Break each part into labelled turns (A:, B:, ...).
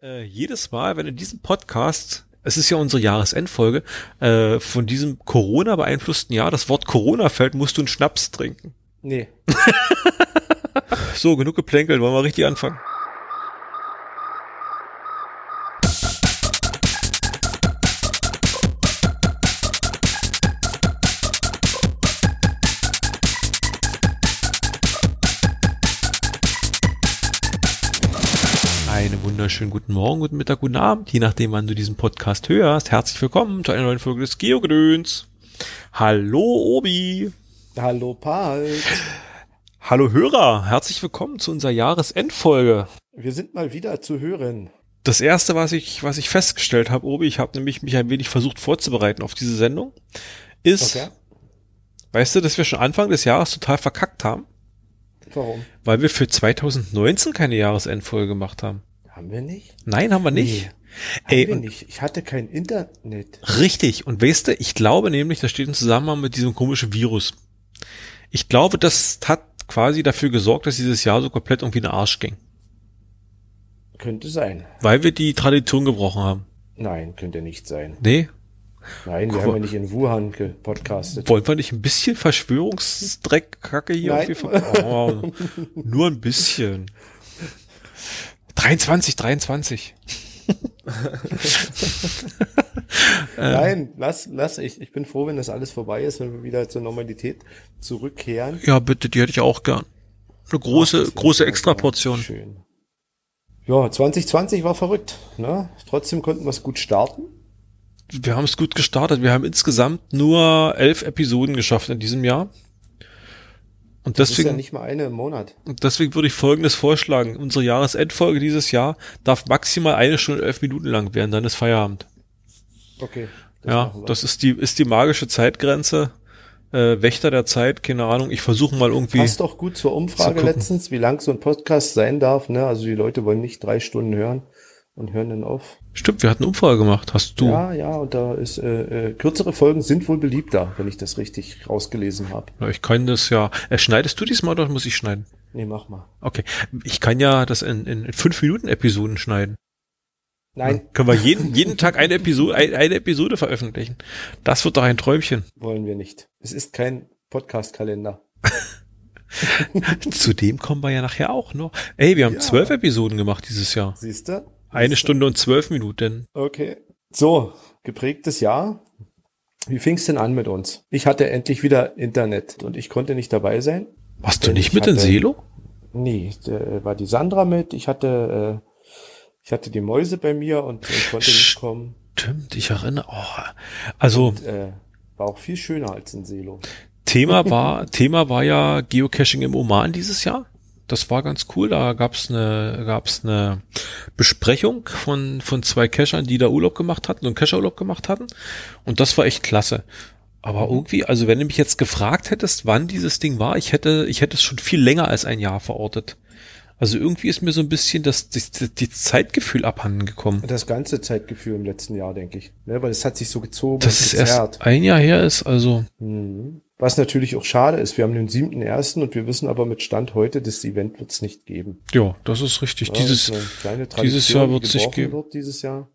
A: Äh, jedes Mal, wenn in diesem Podcast, es ist ja unsere Jahresendfolge, äh, von diesem Corona beeinflussten Jahr das Wort Corona fällt, musst du einen Schnaps trinken.
B: Nee.
A: so, genug geplänkelt, wollen wir richtig anfangen. Wunderschönen guten Morgen, guten Mittag, guten Abend, je nachdem, wann du diesen Podcast hörst. Herzlich willkommen zu einer neuen Folge des Geogedöns. Hallo Obi.
B: Hallo Paul.
A: Hallo Hörer, herzlich willkommen zu unserer Jahresendfolge.
B: Wir sind mal wieder zu hören.
A: Das erste, was ich, was ich festgestellt habe, Obi, ich habe nämlich mich ein wenig versucht vorzubereiten auf diese Sendung, ist, okay. weißt du, dass wir schon Anfang des Jahres total verkackt haben?
B: Warum?
A: Weil wir für 2019 keine Jahresendfolge gemacht haben.
B: Haben wir nicht?
A: Nein, haben wir nicht. Nee.
B: Ey, haben wir nicht. Ich hatte kein Internet.
A: Richtig. Und weißt du, ich glaube nämlich, das steht im Zusammenhang mit diesem komischen Virus. Ich glaube, das hat quasi dafür gesorgt, dass dieses Jahr so komplett irgendwie in den Arsch ging.
B: Könnte sein.
A: Weil wir die Tradition gebrochen haben.
B: Nein, könnte nicht sein.
A: Nee?
B: Nein, wir haben ja nicht in Wuhan gepodcastet.
A: Wollen wir nicht ein bisschen Verschwörungsdreckkacke hier
B: Nein.
A: irgendwie oh, Nur ein bisschen. 23, 23.
B: Nein, lass, lass, ich, ich bin froh, wenn das alles vorbei ist, wenn wir wieder zur Normalität zurückkehren.
A: Ja, bitte, die hätte ich auch gern. Eine große, Ach, große Extraportion.
B: Schön. Ja, 2020 war verrückt, ne? Trotzdem konnten wir es gut starten.
A: Wir haben es gut gestartet. Wir haben insgesamt nur elf Episoden geschafft in diesem Jahr. Und das deswegen,
B: ist ja nicht mal eine im Monat.
A: Und deswegen würde ich Folgendes vorschlagen. Unsere Jahresendfolge dieses Jahr darf maximal eine Stunde elf Minuten lang werden, dann ist Feierabend.
B: Okay.
A: Das ja, das ist die, ist die magische Zeitgrenze. Äh, Wächter der Zeit, keine Ahnung. Ich versuche mal irgendwie.
B: Passt doch gut zur Umfrage letztens, wie lang so ein Podcast sein darf. Ne? Also die Leute wollen nicht drei Stunden hören und hören dann auf.
A: Stimmt, wir hatten eine Umfrage gemacht. Hast du?
B: Ja, ja, und da ist äh, äh, kürzere Folgen sind wohl beliebter, wenn ich das richtig rausgelesen habe.
A: Ja, ich kann das ja. Äh, schneidest du diesmal oder muss ich schneiden?
B: Nee, mach mal.
A: Okay. Ich kann ja das in, in fünf Minuten Episoden schneiden.
B: Nein.
A: Dann können wir jeden, jeden Tag eine Episode, eine Episode veröffentlichen. Das wird doch ein Träumchen.
B: Wollen wir nicht. Es ist kein Podcast-Kalender.
A: Zu dem kommen wir ja nachher auch noch. Ey, wir haben ja. zwölf Episoden gemacht dieses Jahr.
B: Siehst du?
A: Eine Stunde und zwölf Minuten.
B: Okay. So, geprägtes Jahr. Wie fing's denn an mit uns? Ich hatte endlich wieder Internet und ich konnte nicht dabei sein.
A: Warst du nicht mit hatte, in Selo?
B: Nee, da war die Sandra mit. Ich hatte, äh, ich hatte die Mäuse bei mir und ich konnte nicht kommen.
A: Stimmt, ich erinnere. Oh, also
B: und, äh, war auch viel schöner als in Selo.
A: Thema war Thema war ja Geocaching im Oman dieses Jahr das war ganz cool. Da gab's eine, gab's eine Besprechung von, von zwei Cachern, die da Urlaub gemacht hatten und Cacherurlaub gemacht hatten. Und das war echt klasse. Aber irgendwie, also wenn du mich jetzt gefragt hättest, wann dieses Ding war, ich hätte, ich hätte es schon viel länger als ein Jahr verortet. Also irgendwie ist mir so ein bisschen das, das, die Zeitgefühl abhanden gekommen.
B: Das ganze Zeitgefühl im letzten Jahr, denke ich. Ne, weil es hat sich so gezogen.
A: Dass es erst ein Jahr her ist, also.
B: Mhm. Was natürlich auch schade ist. Wir haben den siebten ersten und wir wissen aber mit Stand heute, das Event wird es nicht geben.
A: Ja, das ist richtig. Ja, dieses, dieses Jahr wird es nicht geben.
B: Wird dieses Jahr.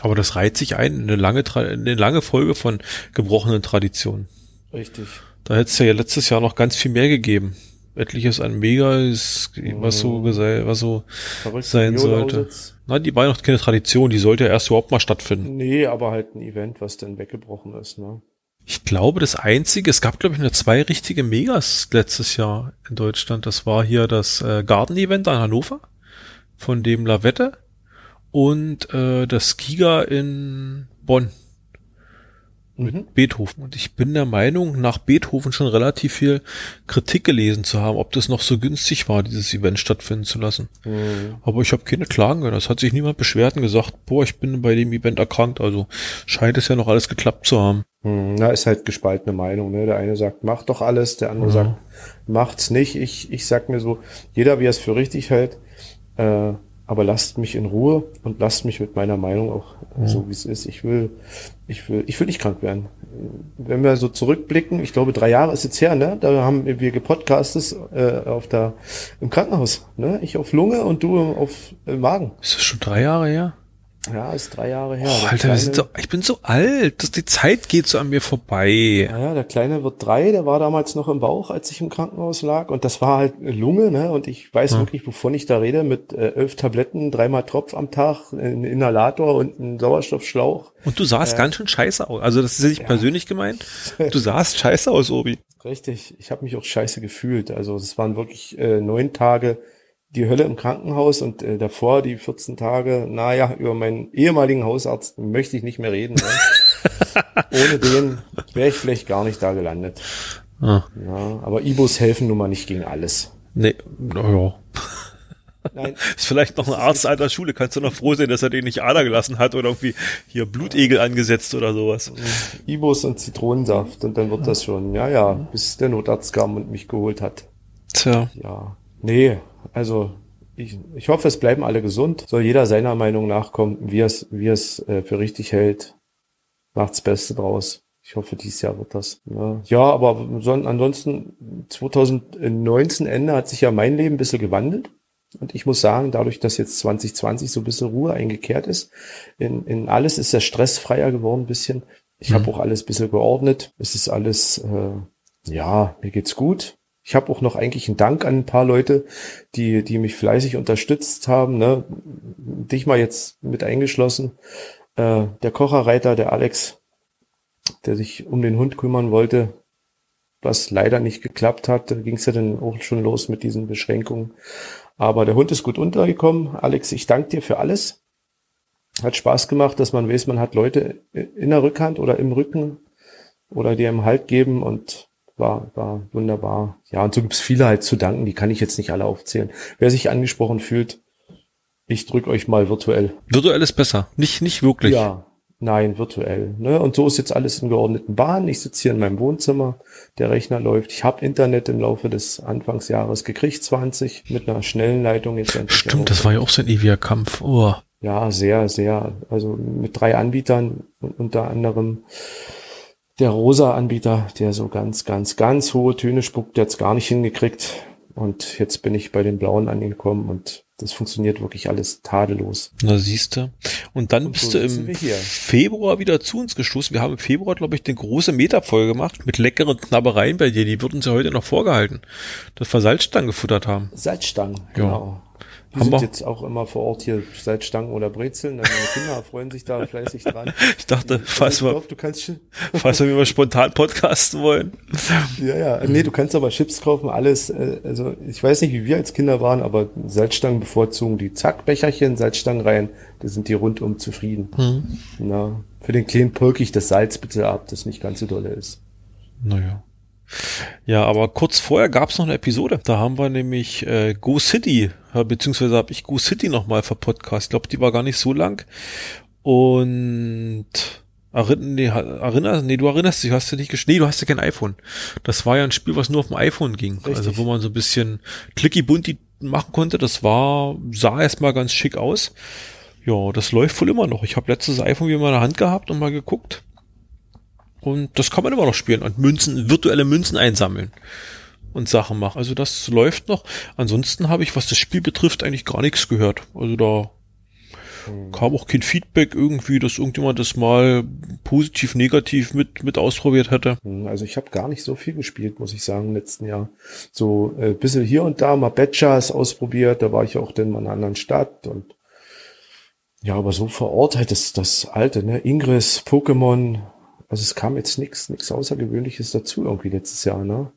A: Aber das reiht sich ein, eine lange, eine lange Folge von gebrochenen Traditionen.
B: Richtig.
A: Da hätte es ja letztes Jahr noch ganz viel mehr gegeben. Etliches an Mega ist, was so, mhm. was so sein sollte. Na, die war noch keine Tradition, die sollte ja erst überhaupt mal stattfinden.
B: Nee, aber halt ein Event, was dann weggebrochen ist, ne?
A: Ich glaube, das einzige, es gab glaube ich nur zwei richtige Megas letztes Jahr in Deutschland. Das war hier das äh, Garden Event an Hannover von dem Lavette und äh, das Giga in Bonn mit mhm. Beethoven. Und ich bin der Meinung, nach Beethoven schon relativ viel Kritik gelesen zu haben, ob das noch so günstig war, dieses Event stattfinden zu lassen. Mhm. Aber ich habe keine Klagen gehört. Es hat sich niemand beschwert und gesagt, boah, ich bin bei dem Event erkrankt. Also scheint es ja noch alles geklappt zu haben.
B: Mhm. Na, ist halt gespaltene Meinung. Ne? Der eine sagt, mach doch alles, der andere mhm. sagt, macht's nicht. Ich, ich sag mir so, jeder wie er es für richtig hält. Äh, aber lasst mich in Ruhe und lasst mich mit meiner Meinung auch mhm. so wie es ist. Ich will, ich will, ich will nicht krank werden. Wenn wir so zurückblicken, ich glaube drei Jahre ist jetzt her, ne? Da haben wir gepodcastet äh, auf der im Krankenhaus, ne? Ich auf Lunge und du auf äh, Magen.
A: Ist das schon drei Jahre her?
B: Ja, ist drei Jahre her.
A: Oh, Alter, Kleine, so, ich bin so alt, dass die Zeit geht so an mir vorbei.
B: Ja, der Kleine wird drei, der war damals noch im Bauch, als ich im Krankenhaus lag. Und das war halt Lunge, ne? Und ich weiß ja. wirklich, wovon ich da rede, mit äh, elf Tabletten, dreimal Tropf am Tag, ein Inhalator und ein Sauerstoffschlauch.
A: Und du sahst äh, ganz schön scheiße aus. Also das ist nicht ja. persönlich gemeint. Du sahst scheiße aus, Obi.
B: Richtig, ich habe mich auch scheiße gefühlt. Also es waren wirklich äh, neun Tage die Hölle im Krankenhaus und äh, davor die 14 Tage, naja, über meinen ehemaligen Hausarzt möchte ich nicht mehr reden. Ne? Ohne den wäre ich vielleicht gar nicht da gelandet. Ah. Ja, aber Ibos helfen nun mal nicht gegen alles.
A: Nee, naja. Nein. Ist vielleicht noch ein Arzt alter Schule. Kannst du noch froh sein, dass er den nicht Ader gelassen hat oder irgendwie hier Blutegel angesetzt oder sowas.
B: Ibos und Zitronensaft und dann wird das schon. Ja, ja, bis der Notarzt kam und mich geholt hat.
A: Tja.
B: Ja. Nee, also ich, ich hoffe, es bleiben alle gesund. Soll jeder seiner Meinung nachkommen, wie es, wie es äh, für richtig hält. Macht's Beste draus. Ich hoffe, dieses Jahr wird das. Ja, ja aber so, ansonsten 2019 Ende hat sich ja mein Leben ein bisschen gewandelt. Und ich muss sagen, dadurch, dass jetzt 2020 so ein bisschen Ruhe eingekehrt ist, in, in alles ist der Stress freier geworden ein bisschen. Ich mhm. habe auch alles ein bisschen geordnet. Es ist alles, äh, ja, mir geht's gut. Ich habe auch noch eigentlich einen Dank an ein paar Leute, die, die mich fleißig unterstützt haben. Ne? Dich mal jetzt mit eingeschlossen. Äh, der Kocherreiter, der Alex, der sich um den Hund kümmern wollte, was leider nicht geklappt hat. Da ging es ja dann auch schon los mit diesen Beschränkungen. Aber der Hund ist gut untergekommen. Alex, ich danke dir für alles. Hat Spaß gemacht, dass man weiß, man hat Leute in der Rückhand oder im Rücken oder die einem Halt geben und war, war wunderbar. Ja, und so gibt's viele halt zu danken, die kann ich jetzt nicht alle aufzählen. Wer sich angesprochen fühlt, ich drück euch mal virtuell.
A: Virtuell ist besser, nicht, nicht wirklich.
B: Ja, nein, virtuell. Ne? Und so ist jetzt alles in geordneten Bahnen. Ich sitze hier in meinem Wohnzimmer, der Rechner läuft. Ich habe Internet im Laufe des Anfangsjahres gekriegt, 20, mit einer schnellen Leitung jetzt.
A: Stimmt, das war ja auch so ein ewiger Kampf. Oh.
B: Ja, sehr, sehr. Also mit drei Anbietern, unter anderem der Rosa-Anbieter, der so ganz, ganz, ganz hohe Töne spuckt, der hat's gar nicht hingekriegt. Und jetzt bin ich bei den Blauen angekommen und das funktioniert wirklich alles tadellos.
A: Na siehste. Und dann und bist so du im Februar wieder zu uns gestoßen. Wir haben im Februar, glaube ich, eine große Metafolge gemacht mit leckeren Knabbereien bei dir. Die würden sie heute noch vorgehalten, dass wir Salzstangen gefuttert haben.
B: Salzstangen, genau. Die Haben sind jetzt auch immer vor Ort hier seit Stangen oder Brezeln. Meine Kinder freuen sich da fleißig dran.
A: Ich dachte, falls wir, du kannst, falls wir mal spontan podcasten wollen.
B: Ja, ja. Nee, du kannst aber Chips kaufen, alles. Äh, also ich weiß nicht, wie wir als Kinder waren, aber Salzstangen bevorzugen die Zackbecherchen, Salzstangen rein. Da sind die rundum zufrieden. Hm. Na, für den kleinen pulk ich das Salz bitte ab, das nicht ganz so dolle ist.
A: Naja. Ja, aber kurz vorher gab es noch eine Episode. Da haben wir nämlich äh, Go City, beziehungsweise habe ich Go City nochmal verpodcast. Ich glaube, die war gar nicht so lang. Und Erinner, nee, erinnerst, nee, du erinnerst dich, hast du nicht geschnitten, nee, du hast ja kein iPhone. Das war ja ein Spiel, was nur auf dem iPhone ging. Richtig. Also wo man so ein bisschen clicky bunti machen konnte. Das war, sah erstmal ganz schick aus. Ja, das läuft wohl immer noch. Ich habe letztes iPhone wieder mal in der Hand gehabt und mal geguckt. Und das kann man immer noch spielen und Münzen, virtuelle Münzen einsammeln und Sachen machen. Also das läuft noch. Ansonsten habe ich, was das Spiel betrifft, eigentlich gar nichts gehört. Also da hm. kam auch kein Feedback irgendwie, dass irgendjemand das mal positiv, negativ mit, mit ausprobiert hätte.
B: Hm, also ich habe gar nicht so viel gespielt, muss ich sagen, im letzten Jahr. So äh, bisschen hier und da mal Batchers ausprobiert, da war ich auch dann mal in einer anderen Stadt und ja, aber so vor Ort halt das, das alte, ne, Ingress, Pokémon, also es kam jetzt nichts nichts Außergewöhnliches dazu irgendwie letztes Jahr, ne?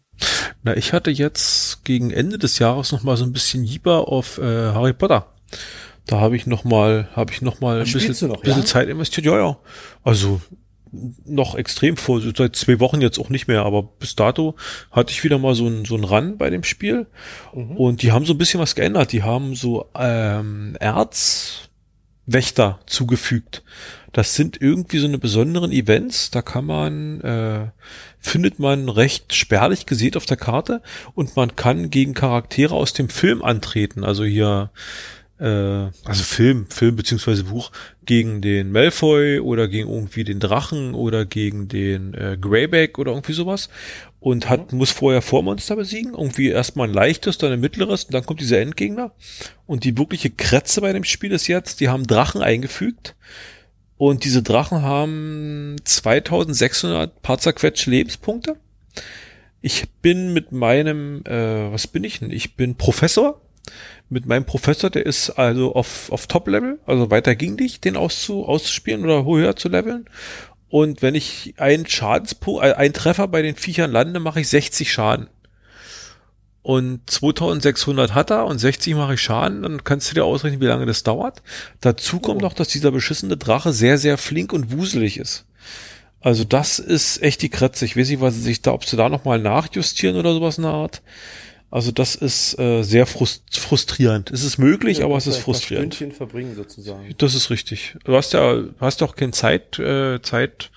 A: Na, ich hatte jetzt gegen Ende des Jahres noch mal so ein bisschen Jieber auf äh, Harry Potter. Da habe ich noch mal, habe ich noch mal ein bisschen, noch, bisschen ja? Zeit investiert. Ja, ja. Also noch extrem vor, seit zwei Wochen jetzt auch nicht mehr, aber bis dato hatte ich wieder mal so ein, so ein Run bei dem Spiel. Mhm. Und die haben so ein bisschen was geändert. Die haben so ähm, Erzwächter zugefügt. Das sind irgendwie so eine besonderen Events, da kann man, äh, findet man recht spärlich gesät auf der Karte und man kann gegen Charaktere aus dem Film antreten. Also hier äh, also Film, Film beziehungsweise Buch, gegen den Malfoy oder gegen irgendwie den Drachen oder gegen den äh, Greyback oder irgendwie sowas und hat, mhm. muss vorher Vormonster besiegen, irgendwie erstmal ein leichtes, dann ein mittleres und dann kommt dieser Endgegner. Und die wirkliche Kretze bei dem Spiel ist jetzt, die haben Drachen eingefügt und diese Drachen haben 2600 paar zerquetschte Lebenspunkte. Ich bin mit meinem, äh, was bin ich denn? Ich bin Professor mit meinem Professor, der ist also auf, auf Top-Level, also weiter ging nicht, den auszu, auszuspielen oder höher zu leveln. Und wenn ich einen Schadenspunkt, äh, einen Treffer bei den Viechern lande, mache ich 60 Schaden. Und 2600 hat er und 60 mache ich Schaden, dann kannst du dir ausrechnen, wie lange das dauert. Dazu kommt oh. noch, dass dieser beschissene Drache sehr, sehr flink und wuselig ist. Also das ist echt die Kretze. Ich weiß nicht, was sie sich da, ob sie da nochmal nachjustieren oder sowas in der Art. Also das ist äh, sehr frust frustrierend. Es ist möglich, ja, aber es ist frustrierend.
B: Stündchen verbringen sozusagen.
A: Das ist richtig. Du hast ja, hast doch kein Zeit, äh, Zeit,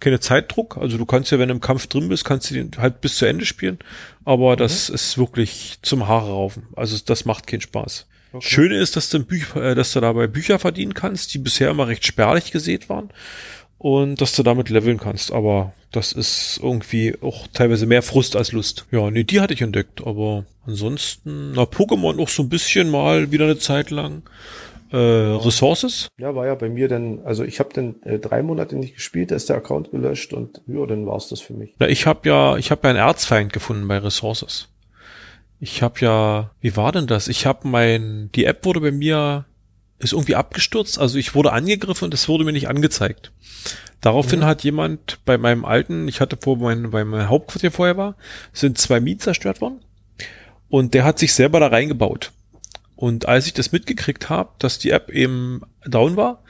A: keine Zeitdruck. Also du kannst ja, wenn du im Kampf drin bist, kannst du den halt bis zu Ende spielen. Aber mhm. das ist wirklich zum Haare raufen. Also das macht keinen Spaß. Okay. Schöne ist, dass du, Bücher, äh, dass du dabei Bücher verdienen kannst, die bisher immer recht spärlich gesät waren und dass du damit leveln kannst. Aber das ist irgendwie auch teilweise mehr Frust als Lust. Ja, nee, die hatte ich entdeckt. Aber ansonsten, na, Pokémon auch so ein bisschen mal wieder eine Zeit lang. Äh, Resources?
B: Ja, war ja bei mir dann, also ich habe dann äh, drei Monate nicht gespielt, da ist der Account gelöscht und ja, dann war's das für mich.
A: Na, ich habe ja, ich habe ja einen Erzfeind gefunden bei Resources. Ich habe ja, wie war denn das? Ich habe mein, die App wurde bei mir ist irgendwie abgestürzt. Also ich wurde angegriffen und es wurde mir nicht angezeigt. Daraufhin mhm. hat jemand bei meinem alten, ich hatte vor, mein, bei meinem Hauptquartier vorher war, sind zwei Mieten zerstört worden. Und der hat sich selber da reingebaut. Und als ich das mitgekriegt habe, dass die App eben down war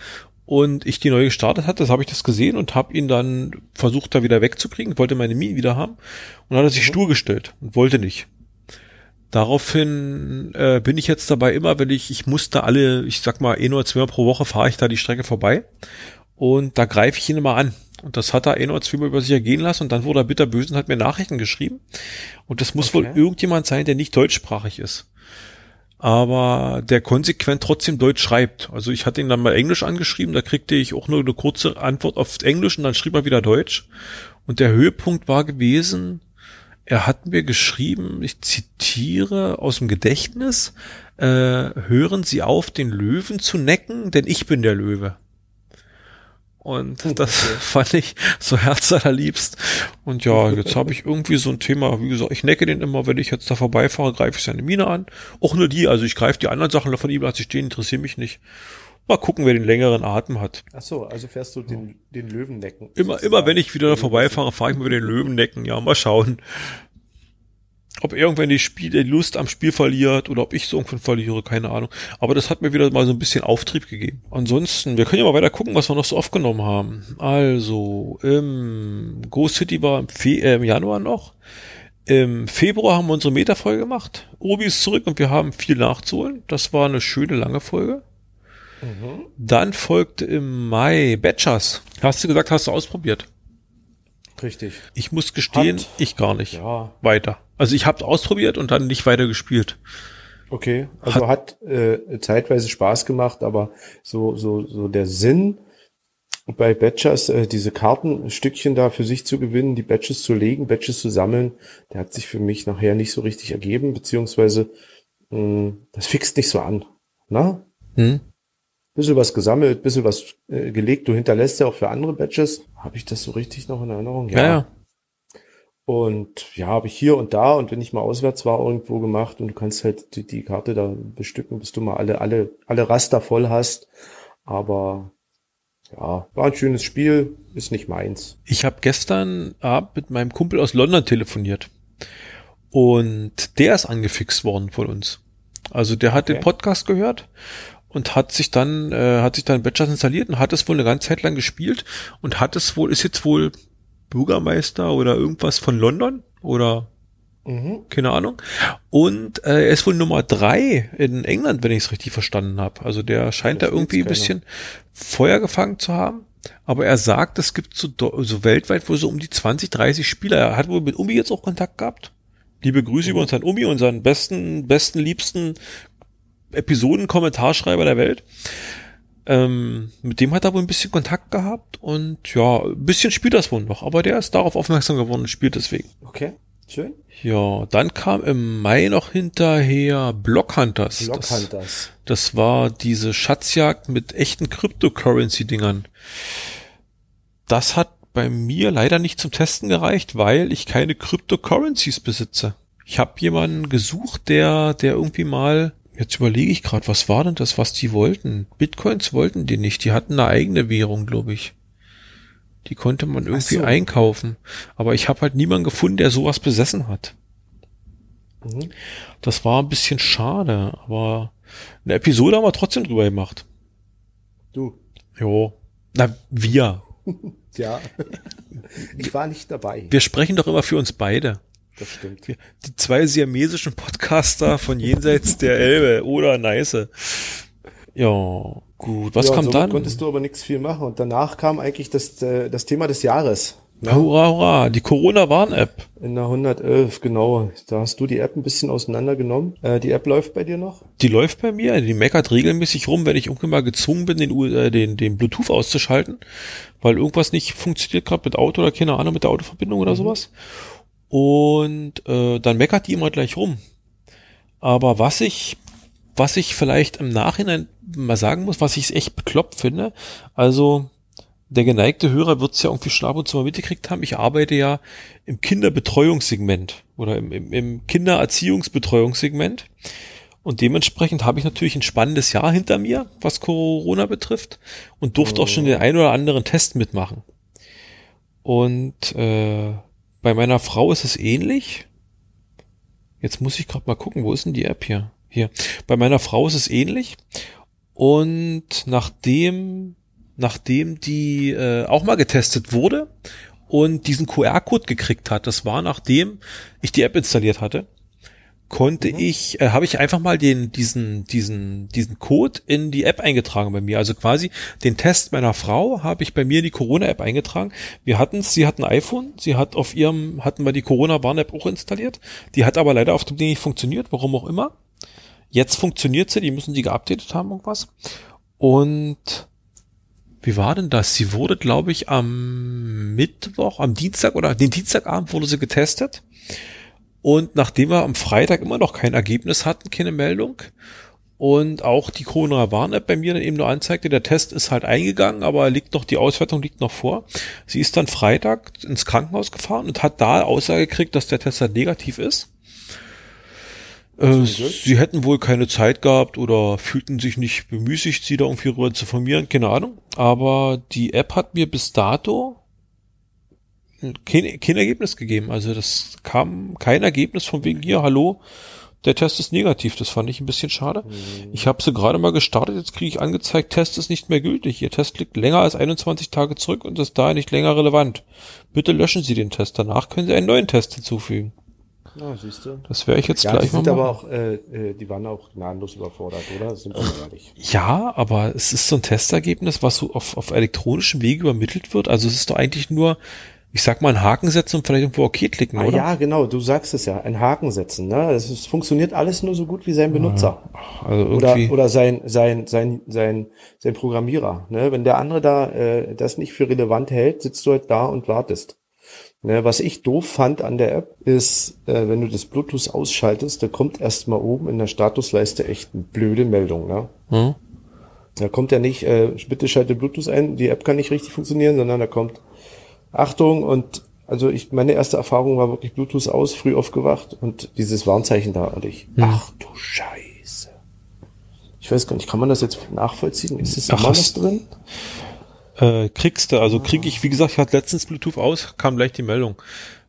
A: und ich die neu gestartet hatte, das habe ich das gesehen und habe ihn dann versucht, da wieder wegzukriegen, wollte meine Mii wieder haben und hat er sich mhm. stur gestellt und wollte nicht. Daraufhin äh, bin ich jetzt dabei immer, wenn ich, ich muss da alle, ich sag mal, ein oder zwei Mal pro Woche fahre ich da die Strecke vorbei und da greife ich ihn immer an. Und das hat er ein oder zwei Mal über sich ergehen lassen und dann wurde er bitterböse und hat mir Nachrichten geschrieben. Und das muss okay. wohl irgendjemand sein, der nicht deutschsprachig ist. Aber der konsequent trotzdem Deutsch schreibt. Also ich hatte ihn dann mal Englisch angeschrieben, da kriegte ich auch nur eine kurze Antwort auf Englisch und dann schrieb er wieder Deutsch. Und der Höhepunkt war gewesen, er hat mir geschrieben, ich zitiere aus dem Gedächtnis, äh, hören Sie auf, den Löwen zu necken, denn ich bin der Löwe. Und hm, das okay. fand ich so herzallerliebst. Und ja, jetzt habe ich irgendwie so ein Thema, wie gesagt, ich necke den immer, wenn ich jetzt da vorbeifahre, greife ich seine Mine an. Auch nur die, also ich greife die anderen Sachen von ihm, als ich stehen, interessieren mich nicht. Mal gucken, wer den längeren Atem hat.
B: Ach so, also fährst du den, den Löwen necken.
A: Immer, immer wenn ich wieder da vorbeifahre, fahre ich mir den Löwen necken. Ja, mal schauen. Ob irgendwann die, Spiel, die Lust am Spiel verliert oder ob ich so irgendwann verliere, keine Ahnung. Aber das hat mir wieder mal so ein bisschen Auftrieb gegeben. Ansonsten, wir können ja mal weiter gucken, was wir noch so aufgenommen haben. Also, im Ghost City war im, Fe äh, im Januar noch. Im Februar haben wir unsere Meta-Folge gemacht. Obi ist zurück und wir haben viel nachzuholen. Das war eine schöne lange Folge. Mhm. Dann folgte im Mai Batchers. Hast du gesagt, hast du ausprobiert?
B: Richtig.
A: Ich muss gestehen, Hat, ich gar nicht. Ja. Weiter. Also ich habe ausprobiert und dann nicht weiter gespielt.
B: Okay, also hat, hat äh, zeitweise Spaß gemacht, aber so so so der Sinn bei Batchers, äh, diese Kartenstückchen da für sich zu gewinnen, die Batches zu legen, Batches zu sammeln, der hat sich für mich nachher nicht so richtig ergeben, beziehungsweise mh, hm, das fixt nicht so an. Na? Hm? Bisschen was gesammelt, bisschen was äh, gelegt, du hinterlässt ja auch für andere Batches. Habe ich das so richtig noch in Erinnerung?
A: Ja. ja.
B: Und ja, habe ich hier und da und wenn ich mal auswärts war, irgendwo gemacht und du kannst halt die, die Karte da bestücken, bis du mal alle, alle, alle Raster voll hast. Aber ja, war ein schönes Spiel, ist nicht meins.
A: Ich habe gestern Abend mit meinem Kumpel aus London telefoniert. Und der ist angefixt worden von uns. Also der hat okay. den Podcast gehört und hat sich dann, äh, hat sich dann Batchers installiert und hat es wohl eine ganze Zeit lang gespielt und hat es wohl, ist jetzt wohl Bürgermeister oder irgendwas von London oder mhm. keine Ahnung. Und äh, er ist wohl Nummer drei in England, wenn ich es richtig verstanden habe. Also der scheint das da irgendwie ein bisschen Feuer gefangen zu haben. Aber er sagt, es gibt so, so weltweit wohl so um die 20, 30 Spieler. Er hat wohl mit Umi jetzt auch Kontakt gehabt. Liebe Grüße mhm. über unseren Umi, unseren besten, besten, liebsten Episoden-Kommentarschreiber der Welt. Ähm, mit dem hat er wohl ein bisschen Kontakt gehabt und ja, ein bisschen spielt das wohl noch, aber der ist darauf aufmerksam geworden und spielt deswegen.
B: Okay, schön.
A: Ja, dann kam im Mai noch hinterher Blockhunters.
B: Blockhunters.
A: Das, das war diese Schatzjagd mit echten Cryptocurrency-Dingern. Das hat bei mir leider nicht zum Testen gereicht, weil ich keine Cryptocurrencies besitze. Ich habe jemanden gesucht, der, der irgendwie mal, jetzt überlege ich gerade, was war denn das, was die wollten? Bitcoins wollten die nicht, die hatten eine eigene Währung, glaube ich. Die konnte man irgendwie so. einkaufen. Aber ich habe halt niemanden gefunden, der sowas besessen hat. Mhm. Das war ein bisschen schade, aber eine Episode haben wir trotzdem drüber gemacht.
B: Du.
A: Jo. Na, wir.
B: ja. Ich war nicht dabei.
A: Wir sprechen doch immer für uns beide.
B: Das stimmt.
A: Die zwei siamesischen Podcaster von jenseits der Elbe oder Neiße. Ja, gut. Was ja, kam so dann?
B: konntest du aber nichts viel machen. Und danach kam eigentlich das, äh, das Thema des Jahres.
A: Ja. Hurra, hurra, die Corona-Warn-App.
B: In der 111, genau. Da hast du die App ein bisschen auseinandergenommen. Äh, die App läuft bei dir noch?
A: Die läuft bei mir. Die meckert regelmäßig rum, wenn ich irgendwann mal gezwungen bin, den, äh, den, den Bluetooth auszuschalten, weil irgendwas nicht funktioniert gerade mit Auto oder keine Ahnung, mit der Autoverbindung oder mhm. sowas. Und äh, dann meckert die immer gleich rum. Aber was ich, was ich vielleicht im Nachhinein mal sagen muss, was ich echt bekloppt finde, also der geneigte Hörer wird es ja irgendwie ab und zu mal mitgekriegt haben. Ich arbeite ja im Kinderbetreuungssegment oder im, im, im Kindererziehungsbetreuungssegment. Und dementsprechend habe ich natürlich ein spannendes Jahr hinter mir, was Corona betrifft, und durfte oh. auch schon den ein oder anderen Test mitmachen. Und äh, bei meiner Frau ist es ähnlich. Jetzt muss ich gerade mal gucken, wo ist denn die App hier? Hier. Bei meiner Frau ist es ähnlich. Und nachdem nachdem die äh, auch mal getestet wurde und diesen QR-Code gekriegt hat. Das war nachdem ich die App installiert hatte. Konnte mhm. ich, äh, habe ich einfach mal den, diesen, diesen, diesen Code in die App eingetragen bei mir. Also quasi den Test meiner Frau habe ich bei mir in die Corona-App eingetragen. Wir hatten sie hat ein iPhone, sie hat auf ihrem, hatten wir die Corona-Warn-App auch installiert. Die hat aber leider auf dem Ding nicht funktioniert, warum auch immer. Jetzt funktioniert sie, die müssen sie geupdatet haben, irgendwas. Und wie war denn das? Sie wurde, glaube ich, am Mittwoch, am Dienstag oder den Dienstagabend wurde sie getestet. Und nachdem wir am Freitag immer noch kein Ergebnis hatten, keine Meldung, und auch die Corona Warn-App bei mir dann eben nur anzeigte, der Test ist halt eingegangen, aber liegt noch, die Auswertung liegt noch vor. Sie ist dann Freitag ins Krankenhaus gefahren und hat da Aussage gekriegt, dass der Test halt negativ ist. Äh, sie hätten wohl keine Zeit gehabt oder fühlten sich nicht bemüßigt, sie da irgendwie rüber zu formieren, keine Ahnung. Aber die App hat mir bis dato kein, kein Ergebnis gegeben. Also das kam kein Ergebnis von wegen hier, hallo, der Test ist negativ. Das fand ich ein bisschen schade. Mhm. Ich habe sie gerade mal gestartet, jetzt kriege ich angezeigt, Test ist nicht mehr gültig. Ihr Test liegt länger als 21 Tage zurück und ist daher nicht länger relevant. Bitte löschen Sie den Test. Danach können Sie einen neuen Test hinzufügen.
B: Ja, siehst du.
A: Das wäre ich jetzt
B: ja,
A: gleich
B: die sind mal aber auch, äh, äh, die waren auch gnadenlos überfordert, oder? Sind wir ehrlich.
A: Ja, aber es ist so ein Testergebnis, was so auf, auf elektronischem Wege übermittelt wird. Also es ist doch eigentlich nur, ich sag mal, ein Haken setzen und vielleicht irgendwo OK klicken,
B: ah,
A: oder?
B: Ja, genau, du sagst es ja, ein Haken setzen. Ne? Es, es funktioniert alles nur so gut wie sein Benutzer.
A: Also
B: irgendwie oder, oder sein, sein, sein, sein, sein Programmierer. Ne? Wenn der andere da äh, das nicht für relevant hält, sitzt du halt da und wartest. Ne, was ich doof fand an der App ist, äh, wenn du das Bluetooth ausschaltest, da kommt erstmal oben in der Statusleiste echt eine blöde Meldung. Ne? Hm. Da kommt ja nicht, äh, bitte schalte Bluetooth ein, die App kann nicht richtig funktionieren, sondern da kommt Achtung und also ich, meine erste Erfahrung war wirklich Bluetooth aus, früh aufgewacht und dieses Warnzeichen da und ich, hm. ach du Scheiße. Ich weiß gar nicht, kann man das jetzt nachvollziehen? Ist es immer noch drin?
A: Äh, kriegst du, also krieg ich, wie gesagt, ich hatte letztens Bluetooth aus, kam gleich die Meldung.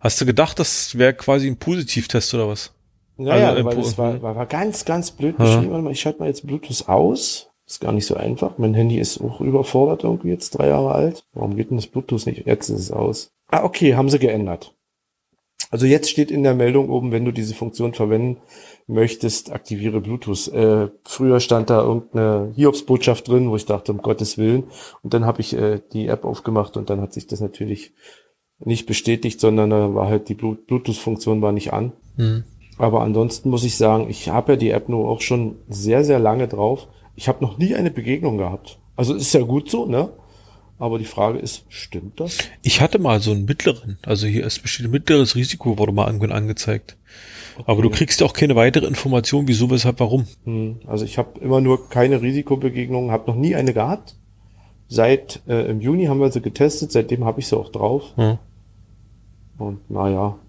A: Hast du gedacht, das wäre quasi ein Positivtest oder was?
B: Naja, also, äh, weil das war, war, war ganz, ganz blöd beschrieben. Mal, ich schalte mal jetzt Bluetooth aus. Ist gar nicht so einfach. Mein Handy ist auch überfordert irgendwie jetzt drei Jahre alt. Warum geht denn das Bluetooth nicht? Jetzt ist es aus. Ah, okay, haben sie geändert. Also jetzt steht in der Meldung oben, wenn du diese Funktion verwenden möchtest, aktiviere Bluetooth. Äh, früher stand da irgendeine Hiobsbotschaft drin, wo ich dachte, um Gottes Willen. Und dann habe ich äh, die App aufgemacht und dann hat sich das natürlich nicht bestätigt, sondern da war halt die Bluetooth-Funktion war nicht an. Mhm. Aber ansonsten muss ich sagen, ich habe ja die App nur auch schon sehr, sehr lange drauf. Ich habe noch nie eine Begegnung gehabt. Also ist ja gut so, ne? Aber die Frage ist, stimmt das?
A: Ich hatte mal so einen mittleren, also hier ist besteht ein mittleres Risiko, wurde mal angezeigt. Okay. Aber du kriegst ja auch keine weitere Information, wieso, weshalb, warum.
B: Hm, also ich habe immer nur keine Risikobegegnungen, habe noch nie eine gehabt. Seit äh, im Juni haben wir sie getestet, seitdem habe ich sie auch drauf. Hm. Und naja,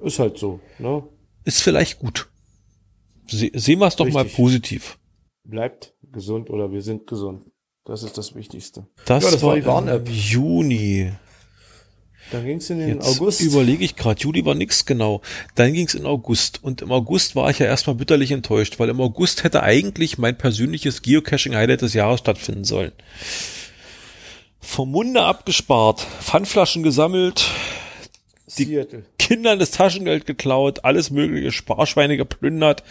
B: ist halt so. Ne?
A: Ist vielleicht gut. Se sehen wir es doch Richtig. mal positiv.
B: Bleibt gesund oder wir sind gesund. Das ist das Wichtigste.
A: Das, ja, das war, war die Warn-App. Juni.
B: Dann ging es in den Jetzt August.
A: Überlege ich gerade. Juli war nix genau. Dann ging es in August. Und im August war ich ja erstmal bitterlich enttäuscht, weil im August hätte eigentlich mein persönliches Geocaching-Highlight des Jahres stattfinden sollen. Vom Munde abgespart, Pfandflaschen gesammelt, die Seattle. Kindern das Taschengeld geklaut, alles mögliche Sparschweine geplündert.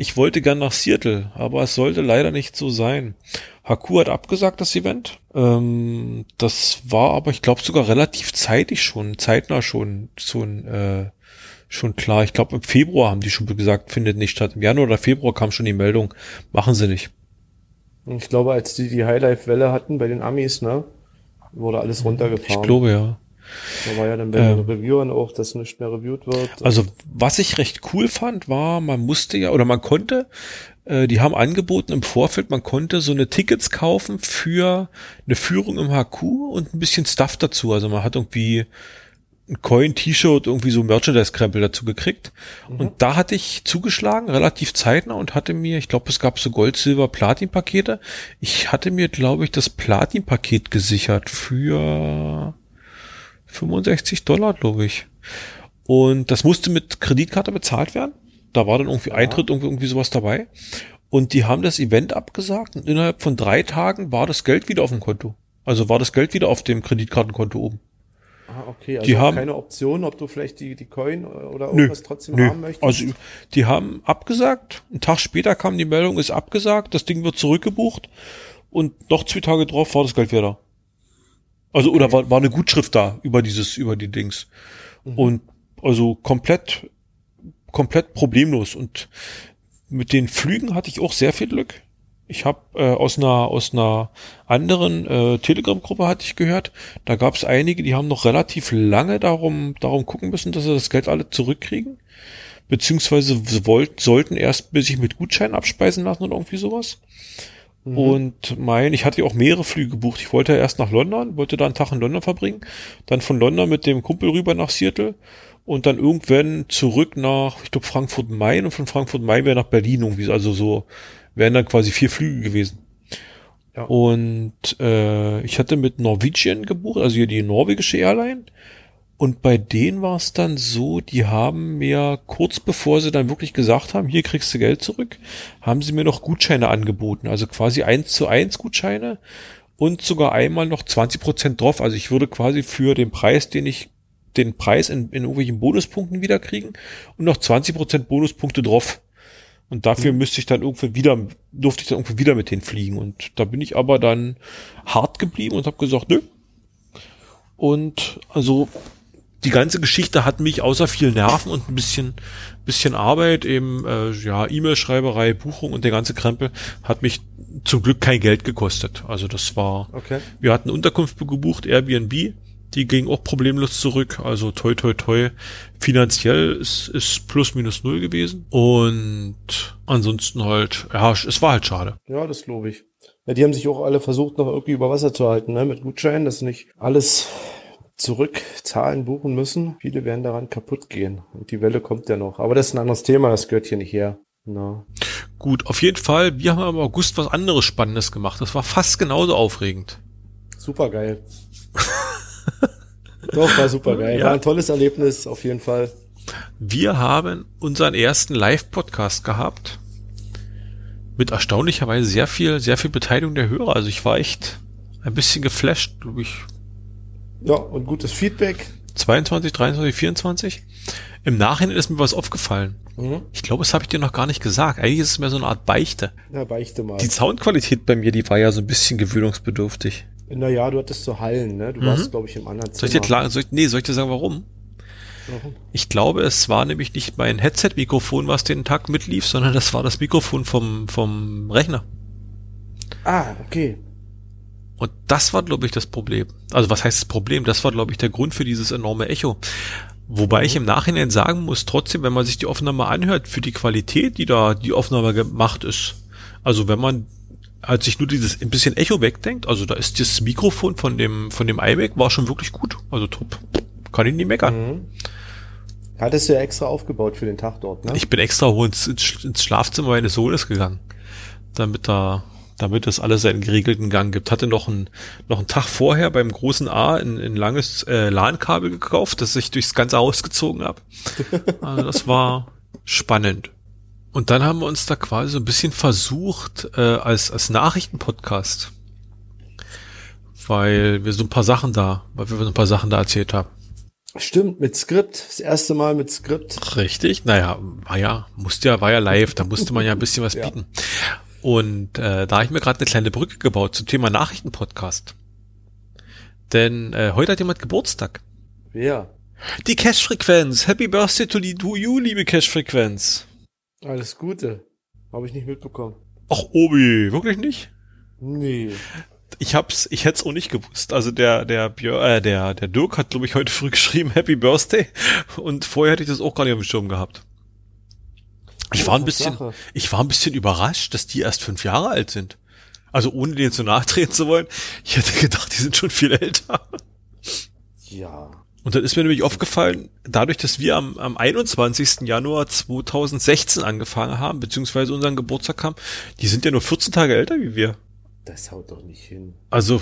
A: Ich wollte gern nach Seattle, aber es sollte leider nicht so sein. Haku hat abgesagt, das Event. Ähm, das war aber, ich glaube, sogar relativ zeitig schon, zeitnah schon, schon, äh, schon klar. Ich glaube, im Februar haben die schon gesagt, findet nicht statt. Im Januar oder Februar kam schon die Meldung, machen sie nicht.
B: Ich glaube, als die die Highlife-Welle hatten bei den Amis, ne, wurde alles runtergefahren.
A: Ich glaube, ja.
B: Da war ja dann bei ähm, den Reviewern auch, dass nicht mehr reviewed wird.
A: Also was ich recht cool fand, war, man musste ja, oder man konnte, äh, die haben angeboten im Vorfeld, man konnte so eine Tickets kaufen für eine Führung im HQ und ein bisschen Stuff dazu. Also man hat irgendwie ein Coin, T-Shirt, irgendwie so Merchandise-Krempel dazu gekriegt. Mhm. Und da hatte ich zugeschlagen, relativ zeitnah und hatte mir, ich glaube, es gab so Gold, Silber, Platin-Pakete. Ich hatte mir, glaube ich, das Platin-Paket gesichert für 65 Dollar, glaube ich. Und das musste mit Kreditkarte bezahlt werden. Da war dann irgendwie ja. Eintritt, irgendwie, irgendwie sowas dabei. Und die haben das Event abgesagt und innerhalb von drei Tagen war das Geld wieder auf dem Konto. Also war das Geld wieder auf dem Kreditkartenkonto oben.
B: Ah, okay. Also die haben keine Option, ob du vielleicht die, die Coin oder irgendwas nö, trotzdem nö. haben möchtest?
A: Also die haben abgesagt. Ein Tag später kam die Meldung, ist abgesagt. Das Ding wird zurückgebucht. Und noch zwei Tage drauf war das Geld wieder. Also, oder war, war eine Gutschrift da über dieses, über die Dings. Mhm. Und also komplett, komplett problemlos. Und mit den Flügen hatte ich auch sehr viel Glück. Ich habe äh, aus einer aus einer anderen äh, Telegram-Gruppe hatte ich gehört, da gab es einige, die haben noch relativ lange darum darum gucken müssen, dass sie das Geld alle zurückkriegen, beziehungsweise wollten sollten erst bis sich mit Gutschein abspeisen lassen oder irgendwie sowas. Mhm. Und mein, ich hatte ja auch mehrere Flüge gebucht. Ich wollte erst nach London, wollte da einen Tag in London verbringen, dann von London mit dem Kumpel rüber nach Seattle und dann irgendwann zurück nach, ich glaube, Frankfurt Main und von Frankfurt Main wäre nach Berlin irgendwie, also so wären dann quasi vier Flüge gewesen. Ja. Und äh, ich hatte mit Norwegian gebucht, also hier die norwegische Airline. Und bei denen war es dann so, die haben mir kurz bevor sie dann wirklich gesagt haben, hier kriegst du Geld zurück, haben sie mir noch Gutscheine angeboten. Also quasi eins zu eins Gutscheine und sogar einmal noch 20 Prozent drauf. Also ich würde quasi für den Preis, den ich den Preis in, in irgendwelchen Bonuspunkten wiederkriegen und noch 20 Prozent Bonuspunkte drauf. Und dafür mhm. müsste ich dann irgendwie wieder, durfte ich dann irgendwie wieder mit denen fliegen. Und da bin ich aber dann hart geblieben und habe gesagt, nö. Und also die ganze Geschichte hat mich außer viel Nerven und ein bisschen, bisschen Arbeit, eben äh, ja E-Mail-Schreiberei, Buchung und der ganze Krempel, hat mich zum Glück kein Geld gekostet. Also das war, okay. wir hatten Unterkunft gebucht, Airbnb, die ging auch problemlos zurück. Also toi toi toi. Finanziell ist, ist plus minus null gewesen. Und ansonsten halt, ja, es war halt schade.
B: Ja, das glaube ich. Ja, die haben sich auch alle versucht, noch irgendwie über Wasser zu halten, ne? Mit Gutscheinen, dass nicht alles zurückzahlen buchen müssen. Viele werden daran kaputt gehen. Und die Welle kommt ja noch. Aber das ist ein anderes Thema, das gehört hier nicht her. No.
A: Gut, auf jeden Fall. Wir haben im August was anderes Spannendes gemacht. Das war fast genauso aufregend.
B: Super geil. Doch, war super geil. Ja. War ein tolles Erlebnis, auf jeden Fall.
A: Wir haben unseren ersten Live-Podcast gehabt. Mit erstaunlicherweise sehr viel, sehr viel Beteiligung der Hörer. Also ich war echt ein bisschen geflasht, glaube ich,
B: ja, und gutes Feedback.
A: 22, 23, 24. Im Nachhinein ist mir was aufgefallen. Mhm. Ich glaube, das habe ich dir noch gar nicht gesagt. Eigentlich ist es mehr so eine Art Beichte.
B: Ja, beichte mal.
A: Die Soundqualität bei mir, die war ja so ein bisschen gewöhnungsbedürftig.
B: Naja, du hattest so Hallen, ne? Du mhm. warst, glaube ich, im anderen
A: Zimmer. Soll ich dir klar, soll ich, nee, soll ich dir sagen, warum? Warum? Ich glaube, es war nämlich nicht mein Headset-Mikrofon, was den Tag mitlief, sondern das war das Mikrofon vom, vom Rechner.
B: Ah, okay.
A: Und das war, glaube ich, das Problem. Also was heißt das Problem? Das war, glaube ich, der Grund für dieses enorme Echo. Wobei ich im Nachhinein sagen muss, trotzdem, wenn man sich die Aufnahme anhört, für die Qualität, die da die Aufnahme gemacht ist, also wenn man als sich nur dieses ein bisschen Echo wegdenkt, also da ist das Mikrofon von dem von dem iMac war schon wirklich gut, also top, kann ich nicht meckern. Mhm.
B: Hattest du ja extra aufgebaut für den Tag dort, ne?
A: Ich bin extra hoch ins, ins Schlafzimmer meines Sohnes gegangen, damit da damit es alles seinen geregelten Gang gibt. Hatte noch einen, noch einen Tag vorher beim großen A ein, ein langes äh, LAN-Kabel gekauft, das ich durchs ganze Haus gezogen habe. Also das war spannend. Und dann haben wir uns da quasi so ein bisschen versucht äh, als, als Nachrichtenpodcast. Weil wir so ein paar Sachen da, weil wir so ein paar Sachen da erzählt haben.
B: Stimmt, mit Skript. Das erste Mal mit Skript.
A: Richtig. Naja, war ja, musste ja, war ja live, da musste man ja ein bisschen was ja. Und äh, da habe ich mir gerade eine kleine Brücke gebaut zum Thema Nachrichtenpodcast. Denn äh, heute hat jemand Geburtstag.
B: Wer?
A: Die Cash-Frequenz. Happy Birthday to, to you, liebe Cash-Frequenz.
B: Alles Gute. Habe ich nicht mitbekommen.
A: Ach, Obi, wirklich nicht?
B: Nee.
A: Ich hab's, ich hätte es auch nicht gewusst. Also der, der Björ, äh, der, der Dirk hat, glaube ich, heute früh geschrieben Happy Birthday. Und vorher hätte ich das auch gar nicht auf dem Schirm gehabt. Ich war ein bisschen, ich war ein bisschen überrascht, dass die erst fünf Jahre alt sind. Also ohne denen zu nachtreten zu wollen. Ich hätte gedacht, die sind schon viel älter.
B: Ja.
A: Und dann ist mir nämlich aufgefallen, dadurch, dass wir am, am 21. Januar 2016 angefangen haben, beziehungsweise unseren Geburtstag haben, die sind ja nur 14 Tage älter wie wir.
B: Das haut doch nicht hin.
A: Also,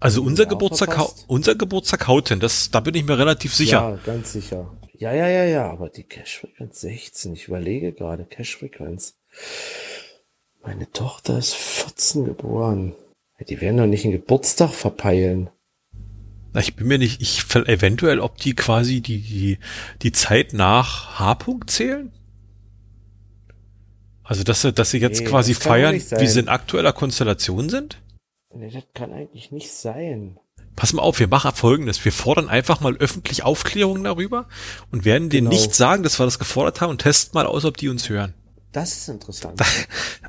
A: also unser Geburtstag, unser Geburtstag haut hin, das, da bin ich mir relativ sicher.
B: Ja, ganz sicher. Ja, ja, ja, ja, aber die Cash-Frequenz 16, ich überlege gerade, Cash-Frequenz. Meine Tochter ist 14 geboren. Die werden doch nicht einen Geburtstag verpeilen.
A: Na, ich bin mir nicht, ich eventuell, ob die quasi die, die, die Zeit nach H-Punkt zählen? Also, dass sie, dass sie jetzt nee, quasi feiern, wie sie in aktueller Konstellation sind?
B: Nee, das kann eigentlich nicht sein.
A: Pass mal auf, wir machen folgendes. Wir fordern einfach mal öffentlich Aufklärung darüber und werden denen genau. nicht sagen, dass wir das gefordert haben und testen mal aus, ob die uns hören.
B: Das ist interessant.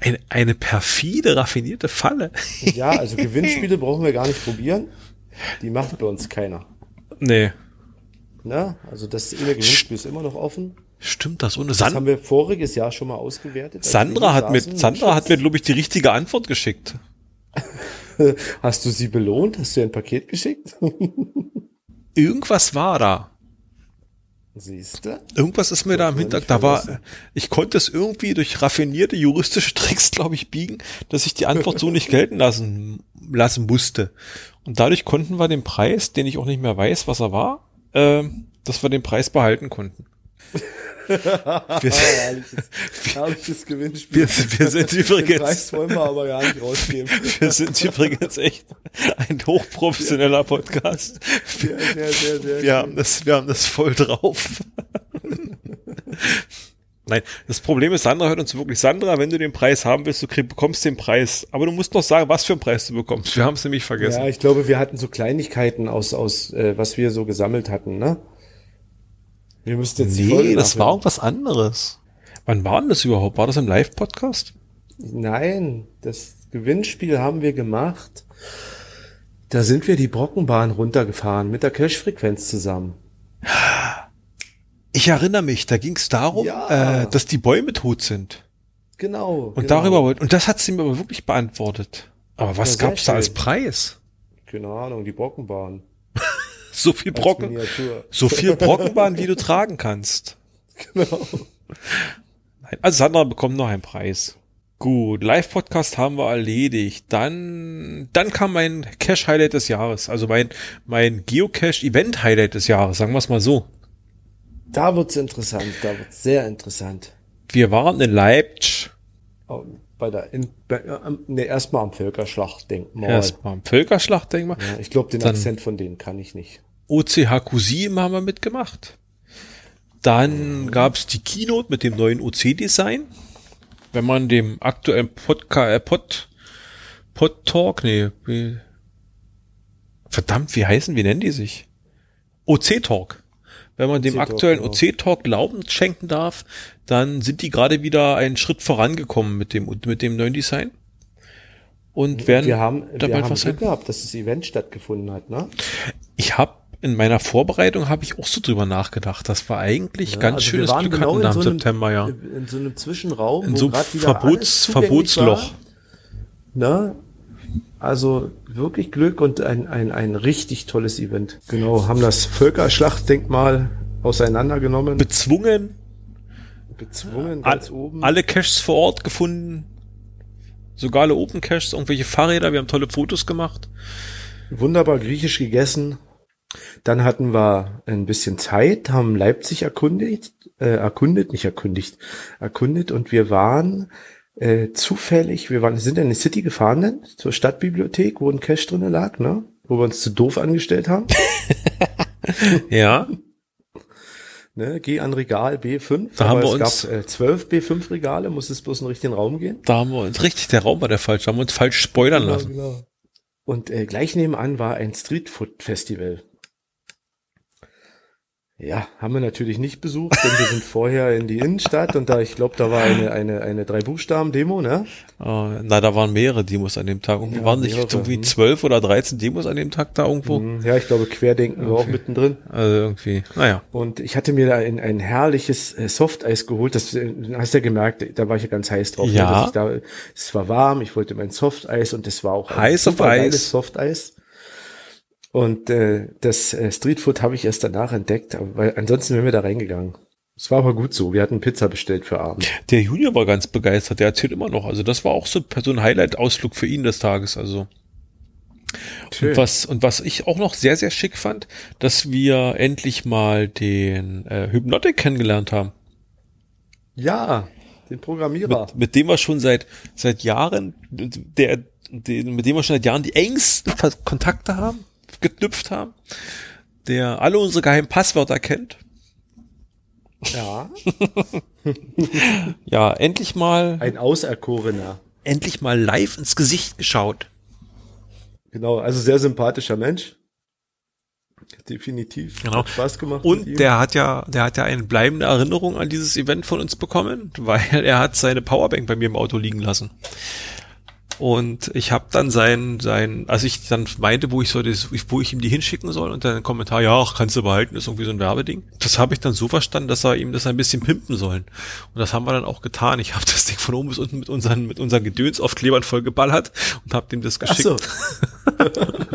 A: Eine, eine perfide, raffinierte Falle.
B: Ja, also Gewinnspiele brauchen wir gar nicht probieren. Die macht bei uns keiner.
A: Nee.
B: Na, also das eine Gewinnspiel ist immer noch offen.
A: Stimmt das ohne
B: Sand? Das haben wir voriges Jahr schon mal ausgewertet.
A: Sandra hat mir, Sandra hat mir, glaube ich, die richtige Antwort geschickt.
B: Hast du sie belohnt? Hast du ihr ein Paket geschickt?
A: Irgendwas war da.
B: Siehst du?
A: Irgendwas ist mir da im Hintergrund. Da war, ich konnte es irgendwie durch raffinierte juristische Tricks, glaube ich, biegen, dass ich die Antwort so nicht gelten lassen, lassen musste. Und dadurch konnten wir den Preis, den ich auch nicht mehr weiß, was er war, äh, dass wir den Preis behalten konnten
B: wir, herrliches, herrliches Gewinnspiel.
A: Wir, wir sind übrigens.
B: Preis wollen wir aber gar nicht rausgeben.
A: Wir sind übrigens echt ein hochprofessioneller Podcast. Wir, sehr, sehr, sehr wir haben das, wir haben das voll drauf. Nein, das Problem ist, Sandra hört uns wirklich. Sandra, wenn du den Preis haben willst, du krieg, bekommst den Preis. Aber du musst noch sagen, was für einen Preis du bekommst. Wir haben es nämlich vergessen.
B: Ja, ich glaube, wir hatten so Kleinigkeiten aus, aus äh, was wir so gesammelt hatten, ne?
A: Wir müssten jetzt nee, das war irgendwas anderes. Wann war denn das überhaupt? War das im Live-Podcast?
B: Nein, das Gewinnspiel haben wir gemacht. Da sind wir die Brockenbahn runtergefahren mit der Cash-Frequenz zusammen.
A: Ich erinnere mich, da ging es darum, ja. äh, dass die Bäume tot sind.
B: Genau.
A: Und
B: genau.
A: darüber wollte, und das hat sie mir aber wirklich beantwortet. Aber was ja, gab's da als Preis?
B: Keine Ahnung, die Brockenbahn
A: so viel Brocken, so viel Brockenbahn, wie du tragen kannst. Genau. Also Sandra bekommt noch einen Preis. Gut, Live-Podcast haben wir erledigt. Dann, dann kam mein Cache-Highlight des Jahres. Also mein, mein Geocache-Event-Highlight des Jahres, sagen wir es mal so.
B: Da wird's interessant, da wird's sehr interessant.
A: Wir waren in Leipzig.
B: Oh, bei der, in, bei, ne, erstmal am Völkerschlachtdenkmal.
A: Erstmal am Völkerschlachtdenkmal.
B: Ja, ich glaube, den dann Akzent von denen kann ich nicht.
A: OCHQ7 haben wir mitgemacht. Dann gab's die Keynote mit dem neuen OC-Design. Wenn man dem aktuellen Podcast, äh, Pod, Pod Talk, nee, wie, verdammt, wie heißen, wie nennen die sich? OC Talk. Wenn man dem aktuellen
B: genau.
A: OC-Talk Glauben schenken darf, dann sind die gerade wieder einen Schritt vorangekommen mit dem, mit dem neuen Design. Und werden
B: Wir haben,
A: da
B: wir
A: bald
B: haben
A: was
B: Glück
A: sein.
B: gehabt, dass das Event stattgefunden hat, ne?
A: Ich habe in meiner Vorbereitung habe ich auch so drüber nachgedacht. Das war eigentlich
B: Ja,
A: ganz
B: also
A: schönes Glück
B: genau
A: hatten im
B: so einem-
A: September, ja.
B: In so einem Zwischenraum,
A: In so einem Verbots, Verbotsloch.
B: War, ne? Also wirklich Glück und ein, ein, ein richtig tolles Event. Genau, haben das Völkerschlachtdenkmal auseinandergenommen,
A: Bezwungen,
B: bezwungen
A: all,
B: ganz oben.
A: alle Caches vor Ort gefunden. Sogar alle Open Caches, irgendwelche Fahrräder, wir haben tolle Fotos gemacht.
B: Wunderbar griechisch gegessen. Dann hatten wir ein bisschen Zeit, haben Leipzig erkundigt, äh, erkundet, nicht erkundigt, erkundet und wir waren äh, zufällig, wir waren, sind in die City gefahren dann, zur Stadtbibliothek, wo ein Cache drinne lag, ne? Wo wir uns zu doof angestellt haben.
A: Ja,
B: Ne? Geh an Regal B5.
A: Da haben wir
B: es
A: uns-
B: gab äh, 12 B5 Regale, muss es bloß in den richtigen Raum gehen.
A: da haben wir uns richtig, der Raum war der falsch, da haben wir uns falsch spoilern lassen.
B: genau. Und äh, gleich nebenan war ein Streetfood-Festival. Ja, haben wir natürlich nicht besucht, denn wir sind vorher in die Innenstadt und da, ich glaube, da war eine, eine, eine Drei-Buchstaben-Demo, ne?
A: Äh, na, da waren mehrere Demos an dem Tag. Irgendwie
B: Ja,
A: waren nicht irgendwie
B: hm.
A: zwölf oder dreizehn Demos an dem Tag da irgendwo.
B: Hm, Ja, ich glaube, Querdenken war auch mittendrin.
A: Also irgendwie, naja.
B: Und ich hatte mir da ein, ein herrliches äh, Softeis geholt. Das äh, hast du ja gemerkt, da war ich ja ganz heiß drauf. ne,
A: Ja.
B: ich da, es war warm, ich wollte mein Softeis und es war auch ein
A: Heiß auf Eis.
B: Softeis. Und äh, das äh, Streetfood habe ich erst danach entdeckt, weil ansonsten wären wir da reingegangen. Es war aber gut so. Wir hatten Pizza bestellt für Abend.
A: Der Junior war ganz begeistert, der erzählt immer noch. Also das war auch so, so ein Highlight-Ausflug für ihn des Tages. Also und was, und was ich auch noch sehr, sehr schick fand, dass wir endlich mal den äh, Hypnotic kennengelernt haben.
B: Ja, den Programmierer.
A: Mit, mit dem wir schon seit, seit Jahren, der, den, mit dem wir schon seit Jahren die engsten Kontakte haben, geknüpft haben, der alle unsere geheimen Passwörter kennt.
B: Ja,
A: Ja, endlich mal,
B: ein Auserkorener.
A: endlich mal live ins Gesicht geschaut.
B: Genau, also sehr sympathischer Mensch. Definitiv.
A: Genau.
B: Hat Spaß gemacht.
A: Und der hat ja, der hat ja eine bleibende Erinnerung an dieses Event von uns bekommen, weil er hat seine Powerbank bei mir im Auto liegen lassen. Und ich habe dann sein, sein, als ich dann meinte, wo ich soll das, wo ich ihm die hinschicken soll, und dann ein Kommentar, ja, ach, kannst du behalten, ist irgendwie so ein Werbeding. Das habe ich dann so verstanden, dass er ihm das ein bisschen pimpen sollen. Und das haben wir dann auch getan. Ich habe das Ding von oben bis unten mit unseren, mit unseren Gedöns auf Klebern vollgeballert und habe dem das
B: Ach
A: geschickt.
B: so.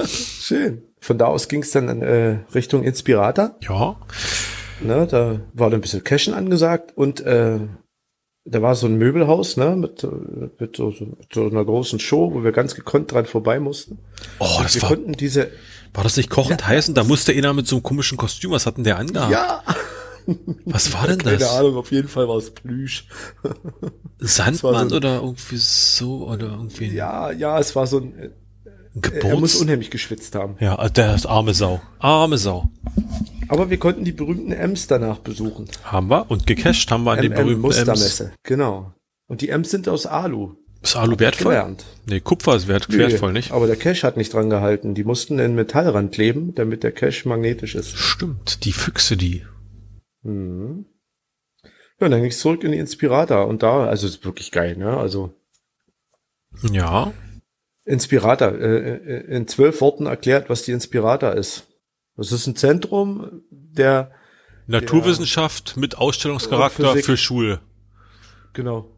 B: Schön. Von da aus ging es dann äh, Richtung Inspirata.
A: Ja,
B: Ne, da war dann ein bisschen Cashen angesagt und äh, da war so ein Möbelhaus, ne, mit, äh, mit, so, mit so einer großen Show, wo wir ganz gekonnt dran vorbei mussten.
A: oh, das
B: wir
A: war,
B: konnten diese,
A: war das nicht kochend heiß? Und da musste einer mit so einem komischen Kostüm, was hat denn der angehabt?
B: ja,
A: Was war denn
B: keine
A: das?
B: Ahnung, auf jeden Fall war es Plüsch.
A: Sandmann
B: so-
A: oder irgendwie so oder irgendwie
B: Ja, ja, es war so ein,
A: ein
B: er muss
A: Geburts.
B: unheimlich geschwitzt haben.
A: Ja, der ist arme Sau. Arme Sau.
B: Aber wir konnten die berühmten Ems danach besuchen.
A: Haben wir und gecached haben wir an den berühmten Ems.
B: Mustermesse, genau. Und die Ems sind aus Alu.
A: Ist Alu wertvoll?
B: Gelernt.
A: Nee, Kupfer ist wert, wertvoll, nicht?
B: Aber der Cache hat nicht dran gehalten. Die mussten in Metallrand kleben, damit der Cache magnetisch ist.
A: Stimmt, die Füchse, die.
B: Mhm. Ja, dann ging's zurück in die Inspirata und da, also ist wirklich geil, ne? Also
A: Ja.
B: Inspirata, äh, äh, in zwölf Worten erklärt, was die Inspirata ist. Das ist ein Zentrum der,
A: Naturwissenschaft mit Ausstellungscharakter
B: Physik.
A: für Schule.
B: genau.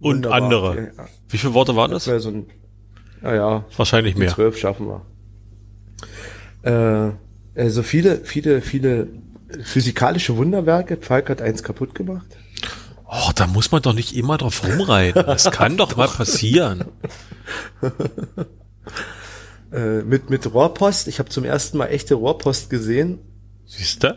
A: Und
B: Wunderbar.
A: andere.
B: Ja,
A: Wie viele Worte waren
B: das so ein, naja,
A: Wahrscheinlich mehr.
B: zwölf schaffen wir. Äh, also viele, viele, viele physikalische Wunderwerke. Falk hat eins kaputt gemacht.
A: Oh, da muss man doch nicht immer drauf rumreiten. Das kann doch mal passieren.
B: Äh, mit, mit Rohrpost. Ich habe zum ersten Mal echte Rohrpost gesehen
A: Siehst du?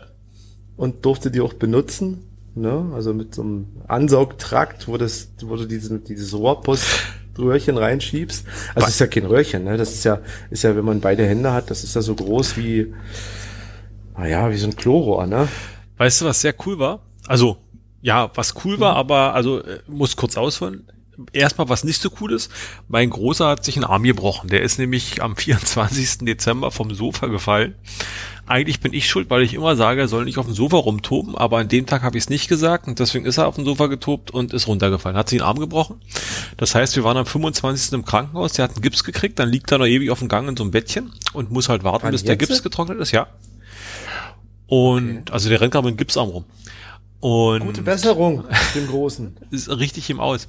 B: und durfte die auch benutzen. Ne? Also mit so einem Ansaugtrakt, wo, das, wo du diesen, dieses Rohrpoströhrchen reinschiebst. Also es ist ja kein Röhrchen, ne? Das ist ja, ist ja, wenn man beide Hände hat, das ist ja so groß wie, naja, wie so ein Chlorrohr, ne?
A: Weißt du, was sehr cool war? Also, ja, was cool war, aber, also, äh, muss kurz ausholen. Erstmal, was nicht so cool ist, mein Großer hat sich einen Arm gebrochen. Der ist nämlich am 24. Dezember vom Sofa gefallen, eigentlich bin ich schuld, weil ich immer sage, er soll nicht auf dem Sofa rumtoben, aber an dem Tag habe ich es nicht gesagt und deswegen ist er auf dem Sofa getobt und ist runtergefallen. Hat sich den Arm gebrochen. Das heißt, wir waren am 25. im Krankenhaus, der hat einen Gips gekriegt, dann liegt er noch ewig auf dem Gang in so einem Bettchen und muss halt warten,
B: Wann
A: bis der? Gips getrocknet ist, ja. Und also der rennt gerade mit dem Gipsarm rum. Und
B: Gute Besserung, dem Großen.
A: ist richtig im Aus.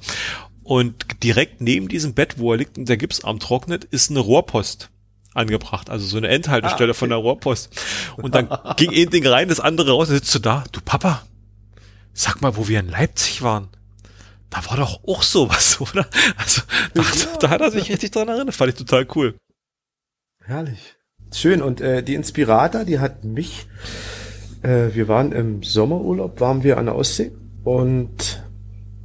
A: Und direkt neben diesem Bett, wo er liegt und der Gipsarm trocknet, ist eine Rohrpost angebracht. Also so eine Endhaltestelle
B: Ah, okay.
A: von der Rohrpost. Und dann ging ein Ding rein, das andere raus, und sitzt du da. Du Papa, sag mal, wo wir in Leipzig waren. Da war doch auch sowas, oder? Also, da, da hat er sich richtig dran erinnert. Fand ich total cool.
B: Herrlich. Schön. Und äh, die Inspirata, die hat mich, äh, wir waren im Sommerurlaub, waren wir an der Ostsee und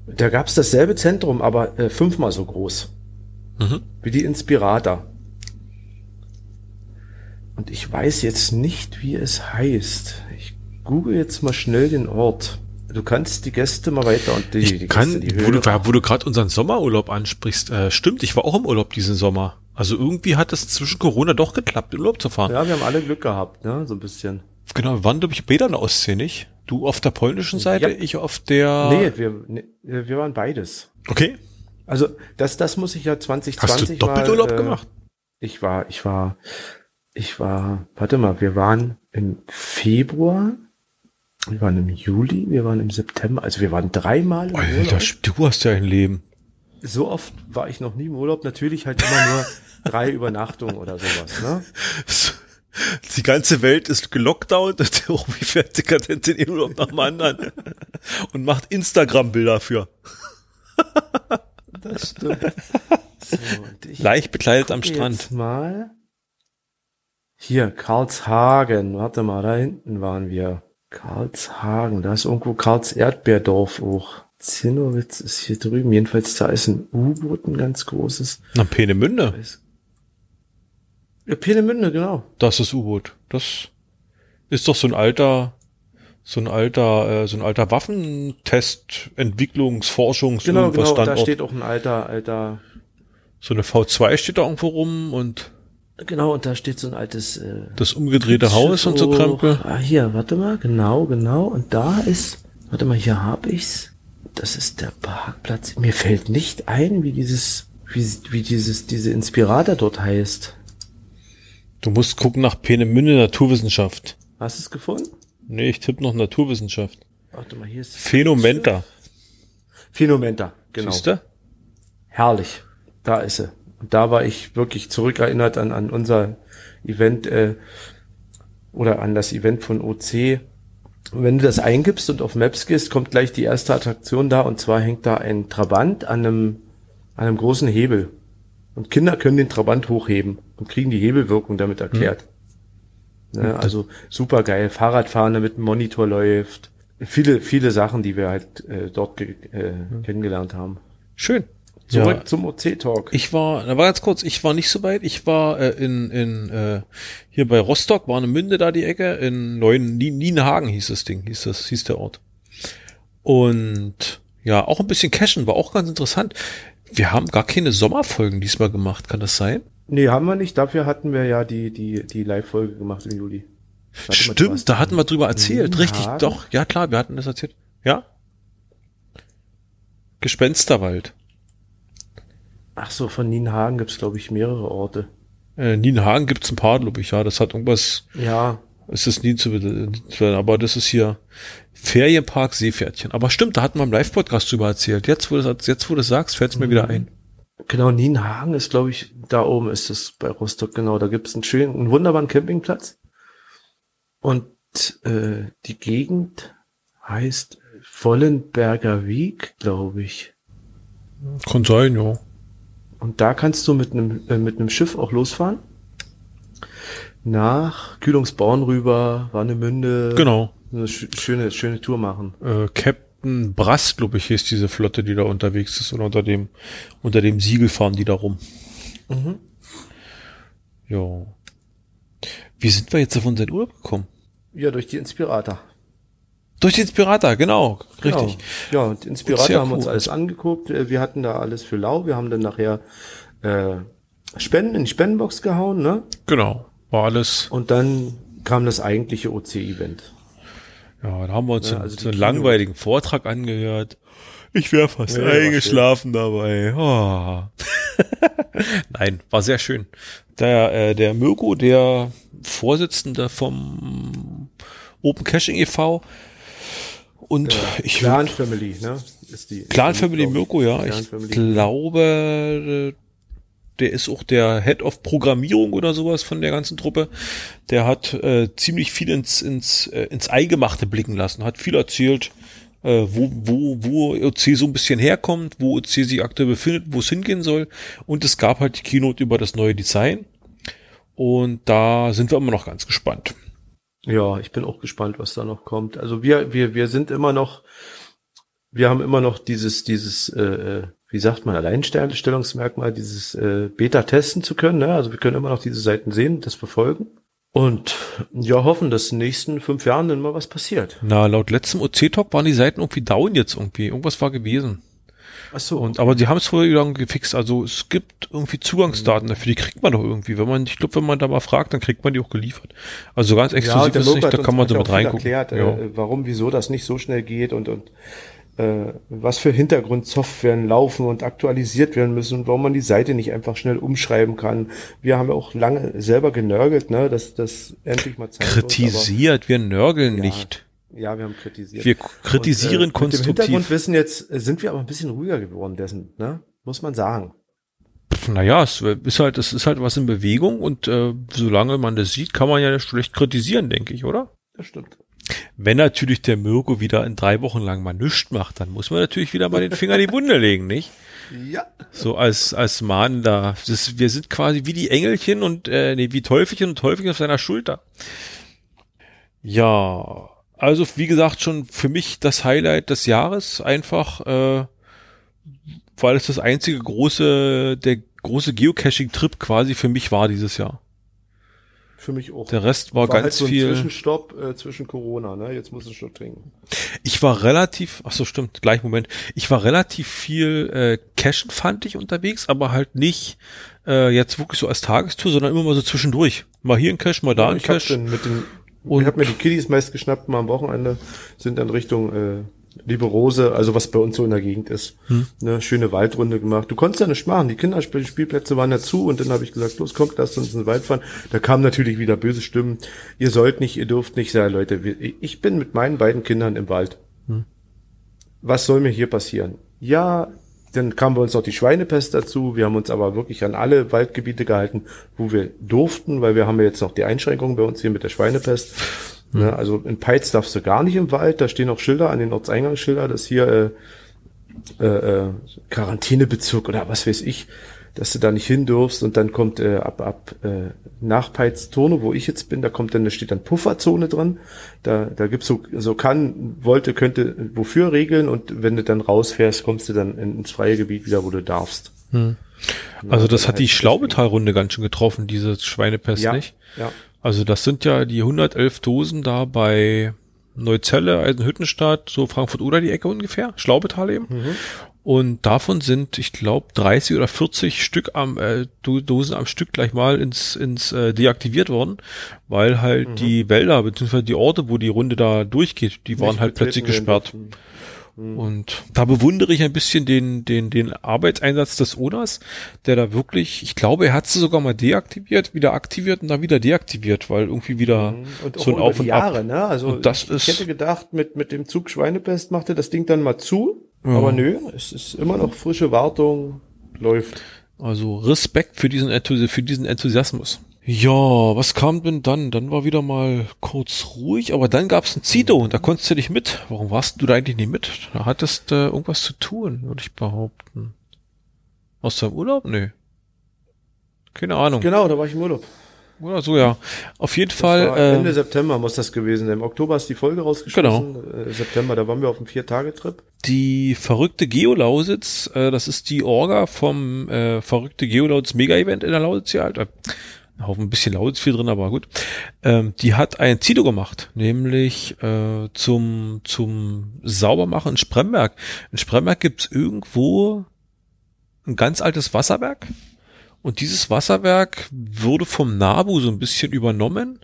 B: da gab's dasselbe Zentrum, aber äh, fünfmal so groß
A: Mhm.
B: wie die Inspirata. Und ich weiß jetzt nicht, wie es heißt. Ich google jetzt mal schnell den Ort. Du kannst die Gäste mal weiter und die,
A: Ich
B: die
A: kann,
B: Gäste, die
A: wo du, wo du gerade unseren Sommerurlaub ansprichst, äh, stimmt, ich war auch im Urlaub diesen Sommer. Also irgendwie hat es zwischen Corona doch geklappt, in Urlaub zu fahren.
B: Ja, wir haben alle Glück gehabt, ne? So ein bisschen.
A: Genau, wir waren, glaube ich, beide an der Ostsee, nicht? Du auf der polnischen Seite,
B: Ja.
A: ich auf der...
B: Nee, wir, nee, wir waren beides.
A: Okay.
B: Also das, das muss ich ja 2020
A: Hast du Doppelurlaub
B: mal, äh,
A: gemacht?
B: Ich war, ich war, ich war, warte mal, wir waren im Februar, wir waren im Juli, wir waren im September, also wir waren dreimal im
A: Alter,
B: Urlaub.
A: du hast ja ein Leben.
B: So oft war ich noch nie im Urlaub, natürlich halt immer nur drei Übernachtungen oder sowas, ne?
A: Die ganze Welt ist gelockdownt und der Obi fährt dekadent in den Urlaub nach dem anderen und macht Instagram-Bilder für.
B: Das stimmt. So, ich
A: Leicht bekleidet am Strand.
B: Jetzt mal. Hier, Karlshagen. Warte mal, da hinten waren wir. Karlshagen. Da ist irgendwo Karls Erdbeerdorf auch. Zinnowitz ist hier drüben. Jedenfalls, da ist ein U-Boot, ein ganz großes.
A: Na, Peenemünde,
B: ist- Ja, Peenemünde, genau.
A: das ist U-Boot. Das ist doch so ein alter, so ein alter, äh, so ein alter Waffentest, Entwicklungs-, Forschungs-,
B: Genau,
A: irgendwas
B: genau. Da
A: Standort.
B: steht auch ein alter, alter,
A: So eine V2 steht da irgendwo rum und
B: genau, und da steht so ein altes, äh,
A: das umgedrehte Haus und so Krempel.
B: Ah, hier, warte mal, genau, genau. Und da ist, warte mal, hier hab ich's. Das ist der Parkplatz. Mir fällt nicht ein, wie dieses, wie, wie dieses, diese Inspirator dort heißt.
A: Du musst gucken nach Peenemünde Naturwissenschaft.
B: Hast du es gefunden?
A: Nee, ich tippe noch Naturwissenschaft.
B: Warte mal, hier ist
A: Phenomenta.
B: Phenomenta, genau.
A: Siehst du?
B: Herrlich. Da ist sie. Und da war ich wirklich zurückerinnert an, an unser Event äh, oder an das Event von OC. Und wenn du das eingibst und auf Maps gehst, kommt gleich die erste Attraktion da und zwar hängt da ein Trabant an einem, an einem großen Hebel. Und Kinder können den Trabant hochheben und kriegen die Hebelwirkung damit erklärt. Ne, also super geil. Fahrradfahren, damit ein Monitor läuft. Viele, viele Sachen, die wir halt äh, dort äh, kennengelernt haben.
A: Schön.
B: Zurück
A: Ja.
B: zum OC-Talk.
A: Ich war, da war ganz kurz, ich war nicht so weit. Ich war äh, in, in äh, hier bei Rostock, war eine Münde da die Ecke, in Neuen Nien- Nienhagen hieß das Ding, hieß das, hieß der Ort. Und ja, auch ein bisschen cashen, war auch ganz interessant. Wir haben gar keine Sommerfolgen diesmal gemacht, kann das sein?
B: Nee, haben wir nicht. Dafür hatten wir ja die, die, die Live-Folge gemacht im Juli.
A: Stimmt, da hatten wir drüber erzählt,
B: Nienhagen?
A: richtig, doch, ja klar, wir hatten das erzählt. Ja? Gespensterwald.
B: Ach so, von Nienhagen gibt's glaube ich, mehrere Orte.
A: Äh, Nienhagen gibt's ein paar, glaube ich, ja. Das hat irgendwas,
B: Ja,
A: ist das nie zu, be- aber das ist hier Ferienpark Seepferdchen. Aber stimmt, da hatten wir im Live-Podcast drüber erzählt. Jetzt, wo du das, jetzt, wo du sagst, fällt's mir wieder ein.
B: genau, Nienhagen ist, glaube ich, da oben ist es bei Rostock, genau. Da gibt's einen schönen, einen wunderbaren Campingplatz. Und äh, die Gegend heißt Vollenberger Wieg, glaube ich.
A: Kann sein, ja.
B: Und da kannst du mit einem äh, mit einem Schiff auch losfahren. Nach Kühlungsborn rüber, Warnemünde.
A: Genau.
B: Eine sch schöne, schöne Tour machen.
A: Äh, Captain Brass, glaube ich, hieß diese Flotte, die da unterwegs ist. Oder unter dem, unter dem Siegel fahren die da rum.
B: Mhm.
A: Ja. Wie sind wir jetzt auf unseren Urlaub gekommen?
B: Ja, durch die Inspirator.
A: Durch den Inspirator, genau.
B: Genau.
A: Richtig.
B: Ja, und Inspirator
A: Sehr
B: haben wir uns
A: cool.
B: alles angeguckt. Äh, Wir hatten da alles für lau. Wir haben dann nachher äh, Spenden in die Spendenbox gehauen, ne?
A: Genau. War alles.
B: Und dann kam das eigentliche OC-Event.
A: Ja, da haben wir uns
B: Ja,
A: so,
B: also
A: so einen langweiligen Vortrag angehört. Ich wäre fast
B: Ja,
A: eingeschlafen dabei. Oh. Nein, war sehr schön. Der, äh, der Mirko, der Vorsitzende vom Open Caching e.V. und ich
B: Clan Family, ne? Ist die.
A: Clan Family. Mirko, ja.
B: Clan
A: Ich
B: Family.
A: glaube, der ist auch der Head of Programmierung oder sowas von der ganzen Truppe. Der hat äh, ziemlich viel ins, ins, äh, ins Eingemachte blicken lassen, hat viel erzählt, äh, wo, wo, wo OC so ein bisschen herkommt, wo OC sich aktuell befindet, wo es hingehen soll. Und es gab halt die Keynote über das neue Design. Und da sind wir immer noch ganz gespannt.
B: Ja, ich bin auch gespannt, was da noch kommt. Also wir, wir, wir sind immer noch, wir haben immer noch dieses, dieses, äh, äh, wie sagt man, Alleinstellungsmerkmal, dieses äh, Beta testen zu können. Ne? Also wir können immer noch diese Seiten sehen, das verfolgen. Und ja, hoffen, dass in den nächsten fünf Jahren dann mal was passiert.
A: Na, laut letztem OC-Talk waren die Seiten irgendwie down jetzt irgendwie. Irgendwas war gewesen.
B: Ach so.
A: Und, aber sie haben es vorher wieder gefixt. Also es gibt irgendwie Zugangsdaten dafür, die kriegt man doch irgendwie. Wenn man, ich glaube, wenn man da mal fragt, dann kriegt man die auch geliefert. Also ganz exklusiv
B: der
A: ist es nicht, da kann man so
B: ja
A: mit reingucken.
B: Erklärt,
A: ja.
B: äh, warum, wieso das nicht so schnell geht und, und äh, was für Hintergrundsoftwaren laufen und aktualisiert werden müssen und warum man die Seite nicht einfach schnell umschreiben kann. Wir haben ja auch lange selber genörgelt, ne, dass das endlich mal Zeit wird,
A: Kritisiert, wir nörgeln
B: Ja.
A: nicht.
B: Ja, wir haben kritisiert.
A: Wir kritisieren
B: und, äh, Mit dem
A: konstruktiv.
B: Hintergrundwissen jetzt äh, sind wir aber ein bisschen ruhiger geworden dessen, ne? Muss man sagen.
A: Naja, es ist halt, es ist halt was in Bewegung und äh, solange man das sieht, kann man ja schlecht kritisieren, denke ich, oder?
B: Das stimmt.
A: Wenn natürlich der Mirko wieder in drei Wochen lang mal nichts macht, dann muss man natürlich wieder mal den Finger in die Wunde legen, nicht?
B: Ja.
A: So als, als Mann da. Das, wir sind quasi wie die Engelchen und, äh, nee, wie Teufelchen und Teufelchen auf seiner Schulter. Ja, also wie gesagt, schon für mich das Highlight des Jahres einfach, äh, weil es das einzige große, der große Geocaching-Trip quasi für mich war dieses Jahr.
B: Für mich auch.
A: Der Rest war,
B: halt
A: ganz
B: so ein
A: viel.
B: Zwischenstopp äh, zwischen Corona, ne? Jetzt muss ich schon trinken.
A: Ich war relativ, ach so stimmt, gleich Moment. Ich war relativ viel äh, Cashen fand ich unterwegs, aber halt nicht äh, jetzt wirklich so als Tagestour, sondern immer mal so zwischendurch. Mal hier ein Cache, mal da ein
B: ich hab mit den,
A: Und-
B: ich habe mir die Kiddies meist geschnappt, mal am Wochenende, sind dann Richtung äh, Liebe Rose, also was bei uns so in der Gegend ist.
A: Hm.
B: Eine schöne Waldrunde gemacht. Du konntest ja nicht machen, die Kinderspielplätze waren ja zu und dann habe ich gesagt, los kommt, lasst uns in den Wald fahren. Da kamen natürlich wieder böse Stimmen. Ihr sollt nicht, ihr dürft nicht. Sagen, Leute, ich bin mit meinen beiden Kindern im Wald.
A: Hm.
B: Was soll mir hier passieren? Ja, dann kam bei uns noch die Schweinepest dazu. Wir haben uns aber wirklich an alle Waldgebiete gehalten, wo wir durften, weil wir haben ja jetzt noch die Einschränkungen bei uns hier mit der Schweinepest. Ne, also in Peitz darfst du gar nicht im Wald. Da stehen auch Schilder an den Ortseingangsschilder, dass hier äh, äh, äh, Quarantänebezirk oder was weiß ich, dass du da nicht hin durfst. Und dann kommt äh, ab ab äh, nach Peitz Turne, wo ich jetzt bin, da kommt dann da steht dann Pufferzone drin. Da da gibt's so so kann wollte könnte wofür regeln und wenn du dann rausfährst, kommst du dann in- ins freie Gebiet wieder, wo du darfst.
A: Also das hat die Schlaubetalrunde ganz schön getroffen, diese Schweinepest,
B: Ja,
A: nicht?
B: ja.
A: Also das sind ja die 111 Dosen da bei Neuzelle, Eisenhüttenstadt, so Frankfurt oder die Ecke ungefähr, Schlaubetal eben.
B: Mhm.
A: Und davon sind, ich glaube, 30 oder 40 Stück am äh, Do- Dosen am Stück gleich mal ins, ins äh, deaktiviert worden, weil halt
B: Mhm.
A: die Wälder bzw. die Orte, wo die Runde da durchgeht, die waren
B: Nicht
A: halt plötzlich
B: betreten werden dürfen.
A: Und da bewundere ich ein bisschen den, den, den Arbeitseinsatz des Owners, der da wirklich, ich glaube, er hat sie sogar mal deaktiviert, wieder aktiviert und dann wieder deaktiviert, weil irgendwie wieder
B: Mhm. Und
A: so ein Auf und
B: Jahre,
A: Ab.
B: ne? Also
A: Und das
B: ich,
A: ist-
B: hätte gedacht, mit, mit dem Zug Schweinepest macht er das Ding dann mal zu. Aber nö, es ist immer noch frische Wartung, läuft.
A: Also Respekt für diesen, Enthusi für diesen Enthusiasmus. Ja, was kam denn dann? Dann war wieder mal kurz ruhig, aber dann gab's ein Zito und da konntest du nicht mit. Warum warst du da eigentlich nicht mit? Da hattest du irgendwas zu tun, würde ich behaupten. Aus deinem Urlaub? Nö. Keine Ahnung.
B: Genau, da war ich im Urlaub.
A: Oder so, ja. Auf jeden
B: Das
A: Fall. ähm,
B: Ende September muss das gewesen sein. Im Oktober ist die Folge rausgeschmissen. Äh, September, da waren wir auf einem Vier-Tage-Trip.
A: die verrückte Geolausitz, äh, das ist die Orga vom äh, verrückte Geolausitz Mega-Event in der Lausitz hier halt. Äh, Haufen ein bisschen Lausitz viel drin, aber gut. Ähm, die hat ein Zito gemacht, nämlich äh, zum zum Saubermachen in Spremberg. In Spremberg gibt's irgendwo ein ganz altes Wasserwerk Und dieses Wasserwerk wurde vom NABU so ein bisschen übernommen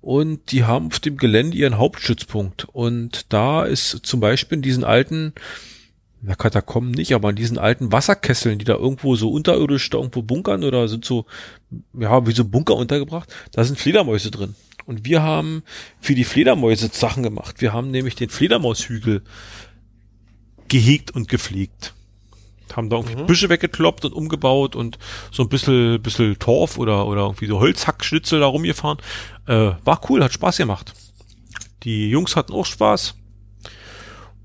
A: und die haben auf dem Gelände ihren Hauptstützpunkt. Und da ist zum Beispiel in diesen alten, na Katakomben nicht, aber in diesen alten Wasserkesseln, die da irgendwo so unterirdisch da irgendwo bunkern oder sind so, ja, wie so Bunker untergebracht, da sind Fledermäuse drin. Und wir haben für die Fledermäuse Sachen gemacht. Wir haben nämlich den Fledermaushügel gehegt und gepflegt. Haben da irgendwie mhm. Büsche weggekloppt und umgebaut und so ein bisschen, bisschen Torf oder, oder irgendwie so Holzhackschnitzel da rumgefahren. Äh, war cool, hat Spaß gemacht. Die Jungs hatten auch Spaß.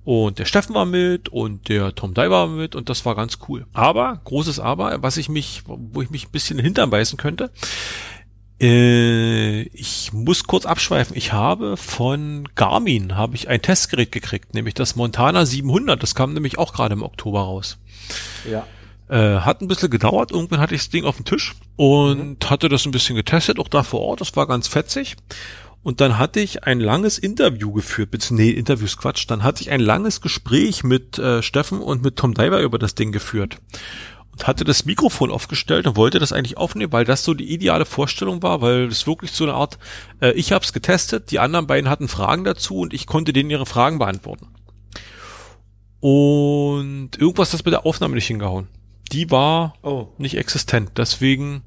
A: Und der Steffen war mit und der Tom Dai war mit und das war ganz cool. Aber, großes Aber, was ich mich, wo ich mich ein bisschen hintern beißen könnte, äh, ich muss kurz abschweifen. Ich habe von Garmin habe ich ein Testgerät gekriegt, nämlich das Montana 700. Das kam nämlich auch gerade im Oktober raus.
B: Ja.
A: Äh, hat ein bisschen gedauert. Irgendwann hatte ich das Ding auf dem Tisch und mhm. hatte das ein bisschen getestet, auch da vor Ort. Das war ganz fetzig. Und dann hatte ich ein langes Interview geführt, nee, Interviews Quatsch, dann hatte ich ein langes Gespräch mit äh, Steffen und mit Tom Diver über das Ding geführt. Und hatte das Mikrofon aufgestellt und wollte das eigentlich aufnehmen, weil das so die ideale Vorstellung war, weil es wirklich so eine Art, äh, ich habe es getestet, die anderen beiden hatten Fragen dazu und ich konnte denen ihre Fragen beantworten. Und irgendwas das mit der Aufnahme nicht hingehauen. Die war oh. nicht existent. Deswegen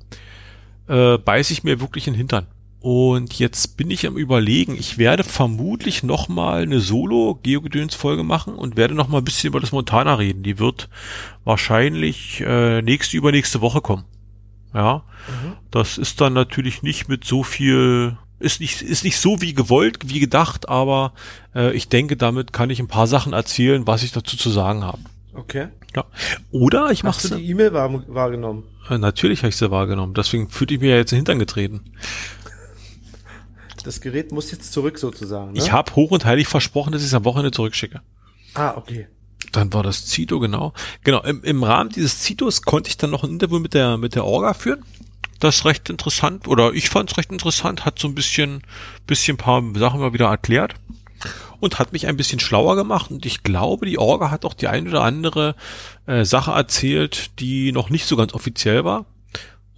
A: äh, beiß ich mir wirklich in den Hintern. Und jetzt bin ich am überlegen, ich werde vermutlich nochmal eine Solo-Geogedöns-Folge machen und werde nochmal ein bisschen über das Montana reden. Die wird wahrscheinlich äh, nächste, übernächste Woche kommen. Ja, mhm. das ist dann natürlich nicht mit so viel, ist nicht, ist nicht so wie gewollt, wie gedacht, aber äh, ich denke, damit kann ich ein paar Sachen erzählen, was ich dazu zu sagen habe.
B: Okay.
A: Ja. Oder ich mache
B: Hast du die E-Mail wahr, wahrgenommen?
A: Äh, natürlich habe ich sie wahrgenommen. Deswegen fühlte ich mir ja jetzt in den Hintern getreten.
B: Das Gerät muss jetzt zurück sozusagen.
A: Ne? Ich habe hoch und heilig versprochen, dass ich es am Wochenende zurückschicke.
B: Ah, okay.
A: Dann war das Zito, genau. Genau, im, im Rahmen dieses Zitos konnte ich dann noch ein Interview mit der, mit der Orga führen. Das ist recht interessant, oder ich fand es recht interessant, hat so ein bisschen, bisschen paar Sachen mal wieder erklärt und hat mich ein bisschen schlauer gemacht und ich glaube, die Orga hat auch die ein oder andere äh, Sache erzählt, die noch nicht so ganz offiziell war.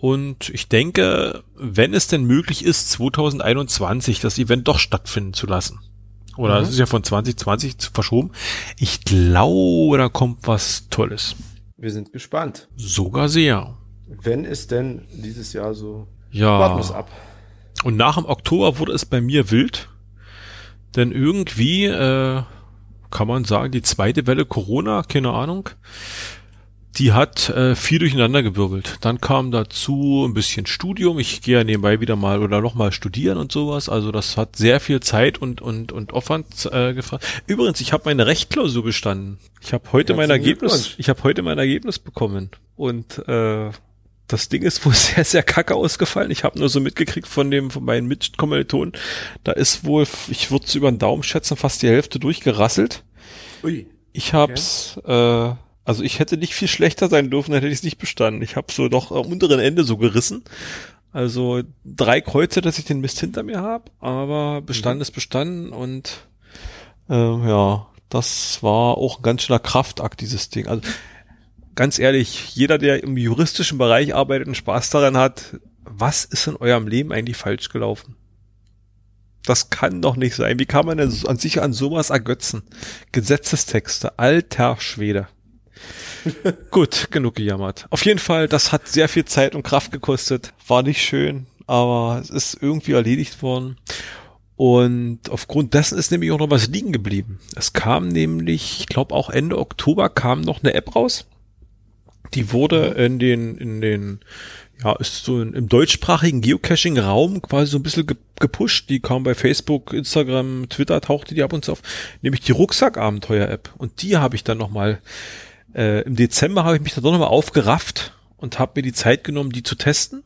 A: Und ich denke, wenn es denn möglich ist, 2021 das Event doch stattfinden zu lassen. Oder es mhm. ist ja von 2020 verschoben. Ich glaube, da kommt was Tolles.
B: Wir sind gespannt.
A: Sogar sehr.
B: Wenn es denn dieses Jahr so.
A: Ja. Warten wir ab. Und nach dem Oktober wurde es bei mir wild. Denn irgendwie, äh, kann man sagen, die zweite Welle Corona, keine Ahnung, die hat äh, viel durcheinander gewirbelt. Dann kam dazu ein bisschen Studium. Ich gehe ja nebenbei wieder mal oder noch mal studieren und sowas. Also das hat sehr viel Zeit und und und Aufwand äh, gefragt. Übrigens, ich habe meine Rechtklausur bestanden. Ich habe heute mein Ergebnis. Ich habe heute mein Ergebnis bekommen und äh, das Ding ist wohl sehr, sehr kacke ausgefallen. Ich habe nur so mitgekriegt von dem, von meinen Mitkommilitonen. Da ist wohl, ich würde es über den Daumen schätzen, fast die Hälfte durchgerasselt. Ui. Ich hab's, okay. äh, also ich hätte nicht viel schlechter sein dürfen, dann hätte ich es nicht bestanden. Ich habe so doch am unteren Ende so gerissen. Also drei Kreuze, dass ich den Mist hinter mir habe, aber bestanden mhm. ist bestanden und äh, ja, das war auch ein ganz schöner Kraftakt, dieses Ding. Also ganz ehrlich, jeder, der im juristischen Bereich arbeitet und Spaß daran hat, was ist in eurem Leben eigentlich falsch gelaufen? Das kann doch nicht sein. Wie kann man denn an sich an sowas ergötzen? Gesetzestexte, alter Schwede. Gut, genug gejammert. Auf jeden Fall, das hat sehr viel Zeit und Kraft gekostet. War nicht schön, aber es ist irgendwie erledigt worden. Und aufgrund dessen ist nämlich auch noch was liegen geblieben. Es kam nämlich, ich glaube auch Ende Oktober kam noch eine App raus. Die wurde in den, in den, ja, ist so im deutschsprachigen Geocaching-Raum quasi so ein bisschen gepusht. Die kam bei Facebook, Instagram, Twitter, tauchte die ab und zu auf. Nämlich die Rucksack-Abenteuer-App. Und die habe ich dann nochmal äh, Im Dezember habe ich mich da doch nochmal aufgerafft und habe mir die Zeit genommen, die zu testen.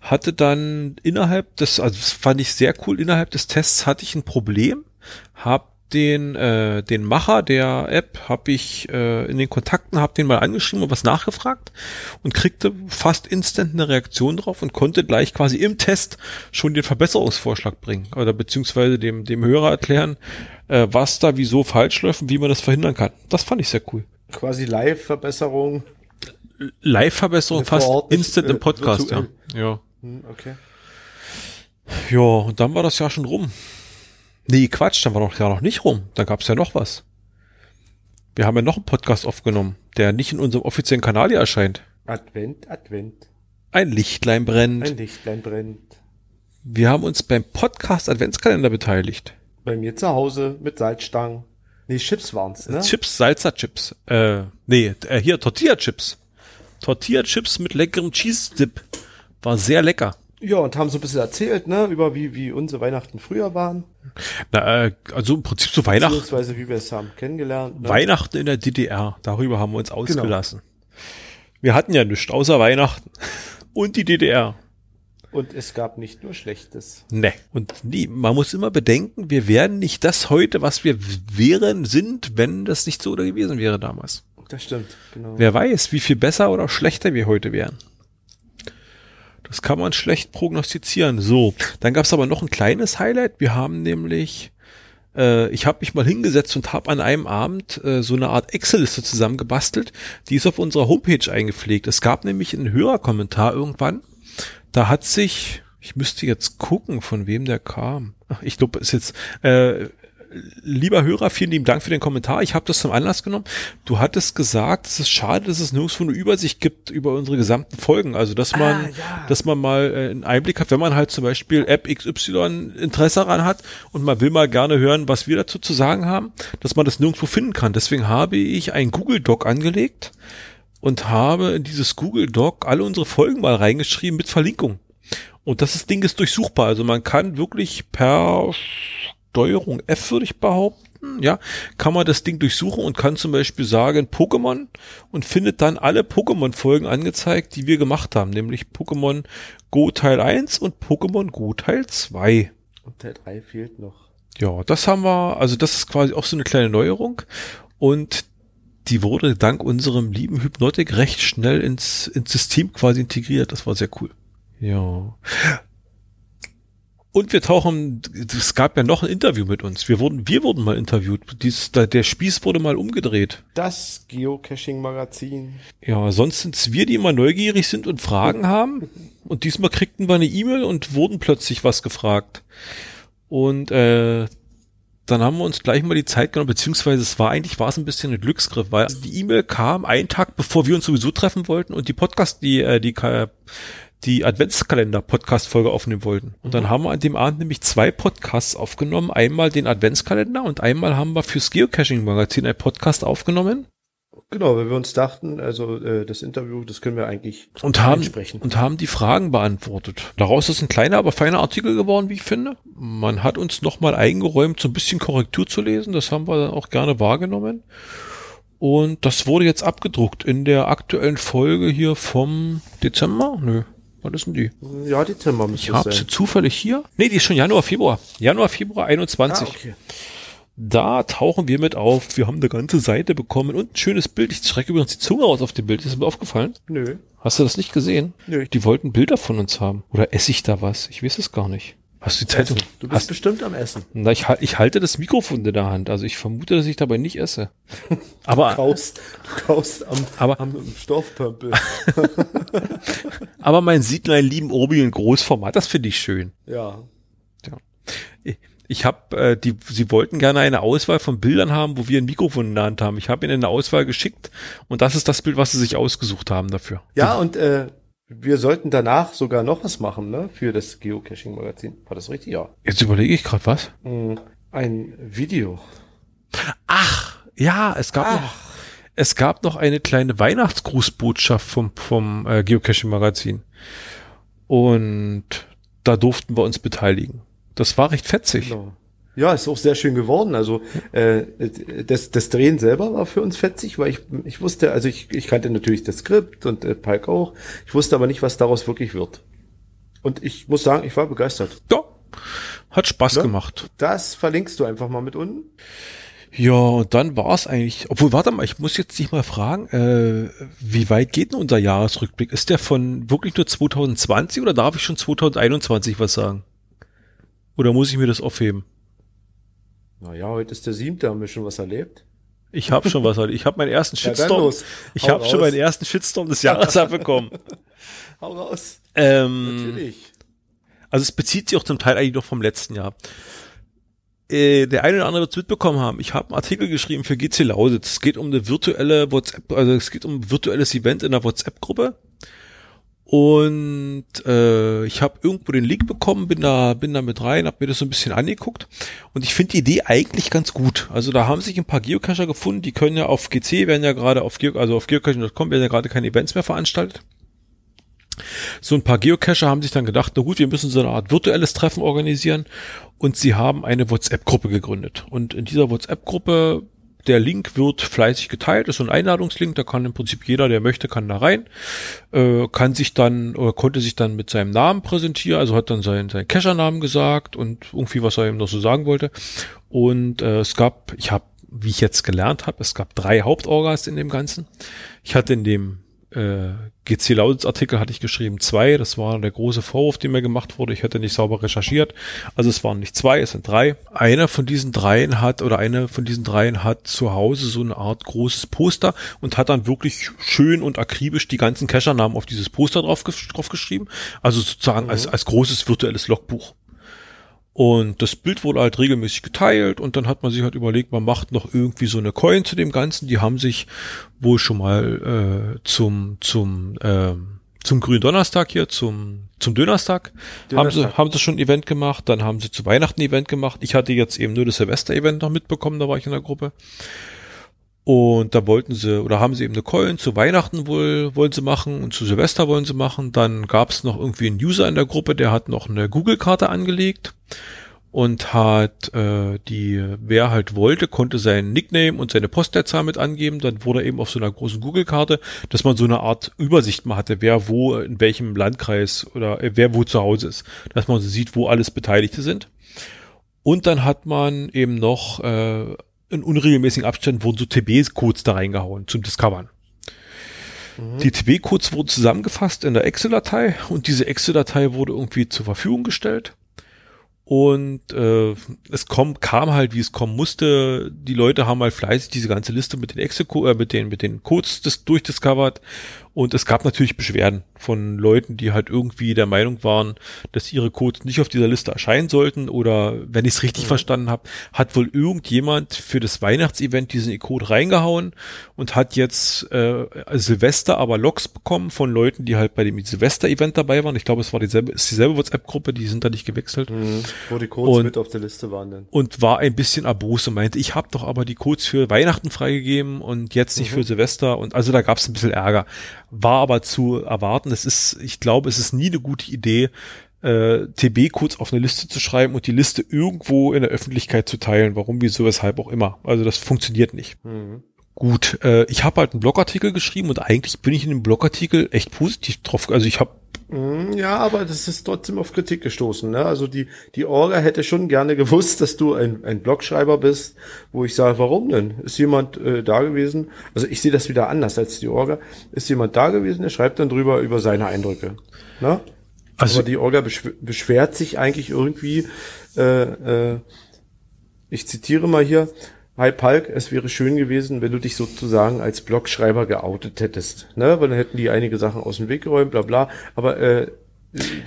A: Hatte dann innerhalb des, also das fand ich sehr cool, innerhalb des Tests hatte ich ein Problem, habe den äh, den Macher der App habe ich äh, in den Kontakten habe den mal angeschrieben und was nachgefragt und kriegte fast instant eine Reaktion drauf und konnte gleich quasi im Test schon den Verbesserungsvorschlag bringen oder beziehungsweise dem dem Hörer erklären, äh, was da wieso falsch läuft und wie man das verhindern kann. Das fand ich sehr cool
B: quasi Live-Verbesserung.
A: Live-Verbesserung fast
B: Ort
A: instant im
B: äh,
A: Podcast, ja.
B: virtuell.
A: Ja.
B: Hm, okay.
A: Ja, und dann war das ja schon rum. Nee, Quatsch, dann war doch ja noch nicht rum. Dann gab's ja noch was. Wir haben ja noch einen Podcast aufgenommen, der nicht in unserem offiziellen Kanal hier erscheint.
B: Advent, Advent.
A: Ein Lichtlein brennt.
B: Ein Lichtlein brennt.
A: Wir haben uns beim Podcast Adventskalender beteiligt.
B: Bei mir zu Hause mit Salzstangen. Nee, Chips waren's, ne?
A: Chips, Salsa-Chips. Äh, nee, äh, hier, Tortilla-Chips. Tortilla-Chips mit leckerem Cheese-Dip. War sehr lecker.
B: Ja, und haben so ein bisschen erzählt, ne, über wie, wie unsere Weihnachten früher waren.
A: Na, äh, also im Prinzip so Weihnachten.
B: Beziehungsweise wie wir es haben kennengelernt. Ne?
A: Weihnachten in der DDR. Darüber haben wir uns ausgelassen. Wir hatten ja nichts außer Weihnachten. Und die DDR.
B: Und es gab nicht nur Schlechtes.
A: Ne. Und nie, man muss immer bedenken, wir wären nicht das heute, was wir wären, sind, wenn das nicht so oder gewesen wäre damals.
B: Das stimmt, genau.
A: Wer weiß, wie viel besser oder schlechter wir heute wären. Das kann man schlecht prognostizieren. So, dann gab es aber noch ein kleines Highlight. Wir haben nämlich, äh, ich habe mich mal hingesetzt und habe an einem Abend äh, so eine Art Excel-Liste zusammengebastelt. Die ist auf unserer Homepage eingepflegt. Es gab nämlich einen Hörerkommentar irgendwann. Da hat sich, ich müsste jetzt gucken, von wem der kam. Ach, Ich glaube, ist jetzt äh, lieber Hörer, vielen lieben Dank für den Kommentar. Ich habe das zum Anlass genommen. Du hattest gesagt, es ist schade, dass es nirgendwo eine Übersicht gibt über unsere gesamten Folgen. Also, dass man,
B: Ah, ja.
A: dass man mal äh, einen Einblick hat, wenn man halt zum Beispiel App XY Interesse daran hat und man will mal gerne hören, was wir dazu zu sagen haben, dass man das nirgendwo finden kann. Deswegen habe ich ein Google Doc angelegt und habe in dieses Google Doc alle unsere Folgen mal reingeschrieben mit Verlinkung. Und das ist, Ding ist durchsuchbar. Also man kann wirklich per Steuerung F, würde ich behaupten, ja, kann man das Ding durchsuchen und kann zum Beispiel sagen Pokémon und findet dann alle Pokémon-Folgen angezeigt, die wir gemacht haben, nämlich Pokémon Go Teil 1 und Pokémon Go Teil 2.
B: Und Teil 3 fehlt noch.
A: Ja, das haben wir, also das ist quasi auch so eine kleine Neuerung und die wurde dank unserem lieben Hypnotic recht schnell ins, ins System quasi integriert. Das war sehr cool. Ja. Und wir tauchen, es gab ja noch ein Interview mit uns. Wir wurden, wir wurden mal interviewt. Dies, da, der Spieß wurde mal umgedreht.
B: Das Geocaching-Magazin.
A: Ja, sonst sind's wir, die immer neugierig sind und Fragen haben. Und diesmal kriegten wir eine E-Mail und wurden plötzlich was gefragt. Und äh, dann haben wir uns gleich mal die Zeit genommen, beziehungsweise es war eigentlich war es ein bisschen ein Glücksgriff, weil die E-Mail kam einen Tag bevor wir uns sowieso treffen wollten und die Podcast, die äh, die die Adventskalender-Podcast-Folge aufnehmen wollten. Und dann haben wir an dem Abend nämlich zwei Podcasts aufgenommen. Einmal den Adventskalender und einmal haben wir fürs Geocaching-Magazin ein Podcast aufgenommen.
B: Genau, weil wir uns dachten, also äh, das Interview, das können wir eigentlich
A: und haben,
B: einsprechen.
A: und haben die Fragen beantwortet. Daraus ist ein kleiner, aber feiner Artikel geworden, wie ich finde. Man hat uns nochmal eingeräumt, so ein bisschen Korrektur zu lesen. Das haben wir dann auch gerne wahrgenommen. Und das wurde jetzt abgedruckt in der aktuellen Folge hier vom Dezember. Nö, was ist denn die?
B: Ja, Dezember müsste
A: Ich habe sie zufällig hier. Nee, die ist schon Januar, Februar. Januar, Februar 21.
B: Ah, okay.
A: Da tauchen wir mit auf. Wir haben eine ganze Seite bekommen und ein schönes Bild. Ich strecke übrigens die Zunge aus auf dem Bild. Ist mir aufgefallen?
B: Nö.
A: Hast du das nicht gesehen?
B: Nö.
A: Die wollten Bilder von uns haben. Oder esse ich da was? Ich weiß es gar nicht. Hast du die Zeitung?
B: Essen. Du bist
A: Hast,
B: bestimmt am Essen.
A: na, ich, ich halte das Mikrofon in der Hand. Also ich vermute, dass ich dabei nicht esse. Aber,
B: Kaust, du kaust am,
A: Aber-
B: am Stoffpömpel.
A: aber nur einen lieben Obi in Großformat. Das finde ich schön.
B: ja.
A: Ich- Ich habe, äh, die, sie wollten gerne eine Auswahl von Bildern haben, wo wir ein Mikrofon in der Hand haben. Ich habe ihnen eine Auswahl geschickt und das ist das Bild, was sie sich ausgesucht haben dafür.
B: Ja, und äh, wir sollten danach sogar noch was machen, ne? Für das Geocaching-Magazin. War das richtig? Ja.
A: Jetzt überlege ich gerade was.
B: Mm, Ein Video.
A: Ach, ja, es gab noch, es gab noch eine kleine Weihnachtsgrußbotschaft vom, vom äh, Geocaching-Magazin. Und da durften wir uns beteiligen. Das war recht fetzig.
B: Genau. Ja, ist auch sehr schön geworden. Also äh, das, das Drehen selber war für uns fetzig, weil ich, ich wusste, also ich, ich kannte natürlich das Skript und äh, Palk auch. Ich wusste aber nicht, was daraus wirklich wird. Und ich muss sagen, ich war begeistert.
A: Ja, hat Spaß
B: Ja.
A: gemacht.
B: Das verlinkst du einfach mal mit unten.
A: Ja, und dann war es eigentlich, obwohl, warte mal, ich muss jetzt dich mal fragen, äh, wie weit geht denn unser Jahresrückblick? Ist der von wirklich nur 2020 oder darf ich schon 2021 was sagen? Oder muss ich mir das aufheben?
B: Naja, heute ist der siebte, haben wir schon was erlebt.
A: Ich habe schon was heute. Ich habe meinen ersten
B: Ja,
A: Shitstorm.
B: los.
A: ich habe schon meinen ersten Shitstorm des Jahres abbekommen.
B: Hau raus.
A: Ähm,
B: Natürlich.
A: also es bezieht sich auch zum Teil eigentlich noch vom letzten Jahr. Äh, der eine oder andere wird es mitbekommen haben. Ich habe einen Artikel geschrieben für GC Lausitz. Es geht um eine virtuelle WhatsApp, also es geht um ein virtuelles Event in der WhatsApp-Gruppe. Und äh, ich habe irgendwo den Link bekommen, bin da, bin da mit rein, habe mir das so ein bisschen angeguckt und ich finde die Idee eigentlich ganz gut. Also da haben sich ein paar Geocacher gefunden, die können ja auf GC, werden ja gerade auf Geo, also auf geocaching.com werden ja gerade keine Events mehr veranstaltet. So ein paar Geocacher haben sich dann gedacht, na gut, wir müssen so eine Art virtuelles Treffen organisieren und sie haben eine WhatsApp-Gruppe gegründet. Und in dieser WhatsApp-Gruppe, der Link wird fleißig geteilt, ist so ein Einladungslink, da kann im Prinzip jeder, der möchte, kann da rein, äh, kann sich dann, oder konnte sich dann mit seinem Namen präsentieren, also hat dann seinen, seinen Cacher-Namen gesagt und irgendwie, was er ihm noch so sagen wollte. Und äh, es gab, ich habe, wie ich jetzt gelernt habe, es gab drei Hauptorgas in dem Ganzen. Ich hatte in dem äh, GC Lausitz Artikel hatte ich geschrieben zwei. Das war der große Vorwurf, der mir gemacht wurde. Ich hätte nicht sauber recherchiert. Also es waren nicht zwei, es sind drei. Einer von diesen dreien hat oder eine von diesen dreien hat zu Hause so eine Art großes Poster und hat dann wirklich schön und akribisch die ganzen Cacher-Namen auf dieses Poster drauf, drauf geschrieben. Also sozusagen als, als großes virtuelles Logbuch. Und das Bild wurde halt regelmäßig geteilt und dann hat man sich halt überlegt, man macht noch irgendwie so eine Coin zu dem Ganzen. Die haben sich wohl schon mal äh, zum zum ähm, zum grünen Donnerstag hier zum zum Dönerstag, haben sie
B: Dönerstag.
A: haben sie schon ein Event gemacht. Dann haben sie zu Weihnachten ein Event gemacht. Ich hatte jetzt eben nur das Silvester-Event noch mitbekommen. Da war ich in der Gruppe. Und da wollten sie, oder haben sie eben eine Coin zu Weihnachten wohl, wollen sie machen und zu Silvester wollen sie machen. Dann gab es noch irgendwie einen User in der Gruppe, der hat noch eine Google-Karte angelegt und hat äh, die, wer halt wollte, konnte seinen Nickname und seine Postleitzahl mit angeben. Dann wurde eben auf so einer großen Google-Karte, dass man so eine Art Übersicht mal hatte, wer wo, in welchem Landkreis oder äh, wer wo zu Hause ist. Dass man so sieht, wo alles Beteiligte sind. Und dann hat man eben noch äh, in unregelmäßigen Abständen wurden so TB-Codes da reingehauen zum Discovern. Die TB-Codes wurden zusammengefasst in der Excel-Datei und diese Excel-Datei wurde irgendwie zur Verfügung gestellt. Und äh, es kom kam halt, wie es kommen musste. Die Leute haben halt fleißig diese ganze Liste mit den Excel äh, mit den mit den Codes das durchdiscovert und es gab natürlich Beschwerden von Leuten, die halt irgendwie der Meinung waren, dass ihre Codes nicht auf dieser Liste erscheinen sollten oder wenn ich es richtig verstanden habe, hat wohl irgendjemand für das Weihnachtsevent diesen Code reingehauen und hat jetzt äh, Silvester aber Logs bekommen von Leuten, die halt bei dem Silvester-Event dabei waren. Ich glaube, es war dieselbe, ist dieselbe WhatsApp-Gruppe, die sind da nicht gewechselt
B: Mhm. Wo die Codes
A: Und-
B: mit auf der Liste waren dann.
A: und war ein bisschen abos und meinte, ich habe doch aber die Codes für Weihnachten freigegeben und jetzt nicht für Silvester und also da gab es ein bisschen Ärger. War aber zu erwarten. Es ist, ich glaube, es ist nie eine gute Idee, äh, TB-Codes auf eine Liste zu schreiben und die Liste irgendwo in der Öffentlichkeit zu teilen. Warum, wieso, weshalb auch immer. Also das funktioniert nicht.
B: Mhm.
A: Gut, äh, ich habe halt einen Blogartikel geschrieben und eigentlich bin ich in dem Blogartikel echt positiv drauf. Also ich habe
B: Ja, aber das ist trotzdem auf Kritik gestoßen. Ne? Also die, die Orga hätte schon gerne gewusst, dass du ein, ein Blogschreiber bist, wo ich sage, warum denn? Ist jemand äh, da gewesen? Also ich sehe das wieder anders als die Orga. Ist jemand da gewesen, der schreibt dann drüber über seine Eindrücke. Ne?
A: Also-
B: aber die Orga beschw beschwert sich eigentlich irgendwie, äh, äh, ich zitiere mal hier, Hi Palk, es wäre schön gewesen, wenn du dich sozusagen als Blogschreiber geoutet hättest. Ne? Weil dann hätten die einige Sachen aus dem Weg geräumt, bla bla. Aber äh,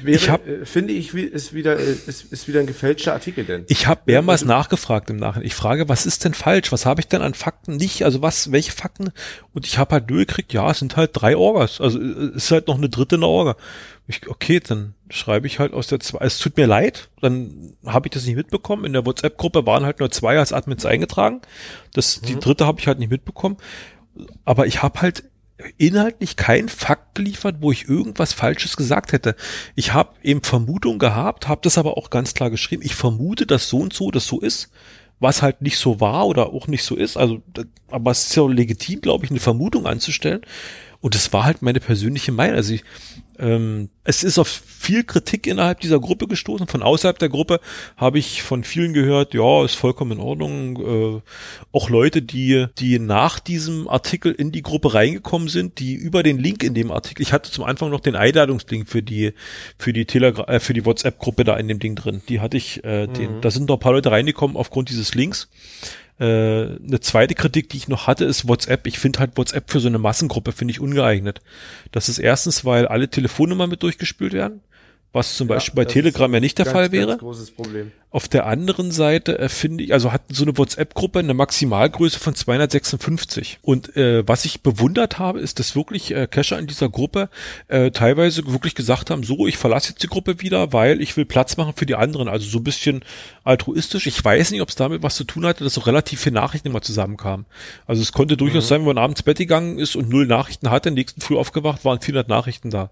B: wäre,
A: Ich hab-
B: äh, finde ich, ist wieder, äh, ist, ist wieder ein gefälschter Artikel denn.
A: Ich habe mehrmals nachgefragt im Nachhinein. Ich frage, was ist denn falsch? Was habe ich denn an Fakten nicht? Also was, welche Fakten? Und ich habe halt durchgekriegt, ja, es sind halt drei Orgas. Also äh, es ist halt noch eine dritte in der Orga. Ich, okay, dann schreibe ich halt aus der zwei. Es tut mir leid, dann habe ich das nicht mitbekommen. In der WhatsApp-Gruppe waren halt nur zwei als Admins eingetragen. Das, die dritte habe ich halt nicht mitbekommen. Aber ich habe halt inhaltlich keinen Fakt geliefert, wo ich irgendwas Falsches gesagt hätte. Ich habe eben Vermutung gehabt, habe das aber auch ganz klar geschrieben. Ich vermute, dass so und so das so ist, was halt nicht so war oder auch nicht so ist. Also, aber es ist ja legitim, glaube ich, eine Vermutung anzustellen. Und das war halt meine persönliche Meinung. Also ich, ähm, es ist auf viel Kritik innerhalb dieser Gruppe gestoßen. Von außerhalb der Gruppe habe ich von vielen gehört, ja, ist vollkommen in Ordnung. Äh, auch Leute, die, die nach diesem Artikel in die Gruppe reingekommen sind, die über den Link in dem Artikel, ich hatte zum Anfang noch den Einladungslink für die, für die Telegram, äh, für die WhatsApp-Gruppe da in dem Ding drin. Die hatte ich, äh, den, da sind noch ein paar Leute reingekommen aufgrund dieses Links. Äh, eine zweite Kritik, die ich noch hatte, ist WhatsApp. Ich finde halt WhatsApp für so eine Massengruppe finde ich ungeeignet. Das ist erstens, weil alle Telefonnummern mit durchgespült werden was zum Beispiel ja, bei Telegram ja nicht der ganz, Fall wäre.
B: großes Problem.
A: Auf der anderen Seite äh, finde ich, also hat so eine WhatsApp-Gruppe eine Maximalgröße von 256. Und äh, was ich bewundert habe, ist, dass wirklich äh, Cacher in dieser Gruppe äh, teilweise wirklich gesagt haben, so, ich verlasse jetzt die Gruppe wieder, weil ich will Platz machen für die anderen. Also so ein bisschen altruistisch. Ich weiß nicht, ob es damit was zu tun hatte, dass so relativ viele Nachrichten immer zusammenkamen. Also es konnte durchaus mhm. sein, wenn man abends Bett gegangen ist und null Nachrichten hatte, nächsten Früh aufgewacht, waren 400 Nachrichten da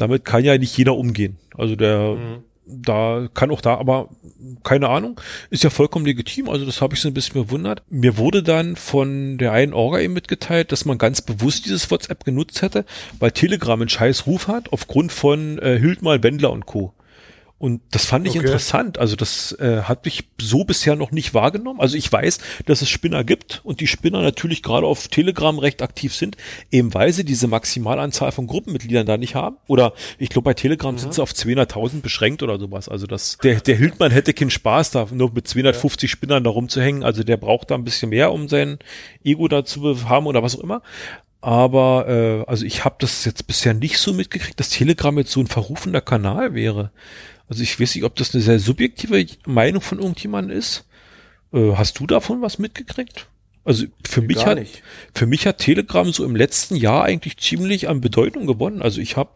A: damit kann ja nicht jeder umgehen. Also der, mhm. Da kann auch da, aber keine Ahnung, ist ja vollkommen legitim. Also das habe ich so ein bisschen bewundert. Mir wurde dann von der einen Orga eben mitgeteilt, dass man ganz bewusst dieses WhatsApp genutzt hätte, weil Telegram einen scheiß Ruf hat, aufgrund von äh, Hildmal, Wendler und Co. Und das fand ich okay. interessant. Also das äh, hat mich so bisher noch nicht wahrgenommen. Also ich weiß, dass es Spinner gibt und die Spinner natürlich gerade auf Telegram recht aktiv sind, eben weil sie diese Maximalanzahl von Gruppenmitgliedern da nicht haben. Oder ich glaube, bei Telegram mhm. sind sie auf 200.000 beschränkt oder sowas. Also das, der, der Hildmann hätte keinen Spaß da, nur mit 250 ja. Spinnern da rumzuhängen. Also der braucht da ein bisschen mehr, um sein Ego da zu haben oder was auch immer. Aber äh, also ich habe das jetzt bisher nicht so mitgekriegt, dass Telegram jetzt so ein verrufender Kanal wäre. Also ich weiß nicht, ob das eine sehr subjektive Meinung von irgendjemandem ist. Äh, hast du davon was mitgekriegt? Also für mich hat nicht. für mich hat Telegram so im letzten Jahr eigentlich ziemlich an Bedeutung gewonnen. Also ich habe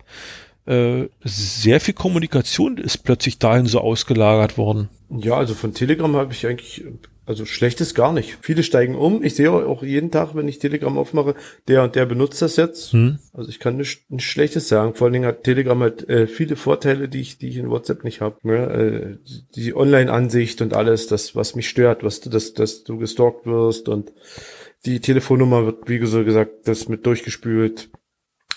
A: äh, sehr viel Kommunikation ist plötzlich dahin so ausgelagert worden.
B: Ja, also von Telegram habe ich eigentlich also schlecht ist gar nicht. Viele steigen um. Ich sehe auch jeden Tag, wenn ich Telegram aufmache, der und der benutzt das jetzt. Hm. Also ich kann nicht, nicht Schlechtes sagen. Vor allen Dingen hat Telegram halt äh, viele Vorteile, die ich, die ich in WhatsApp nicht habe. Ja, äh, die Online-Ansicht und alles, das, was mich stört, was du, dass, dass du gestalkt wirst und die Telefonnummer wird, wie gesagt, das mit durchgespült.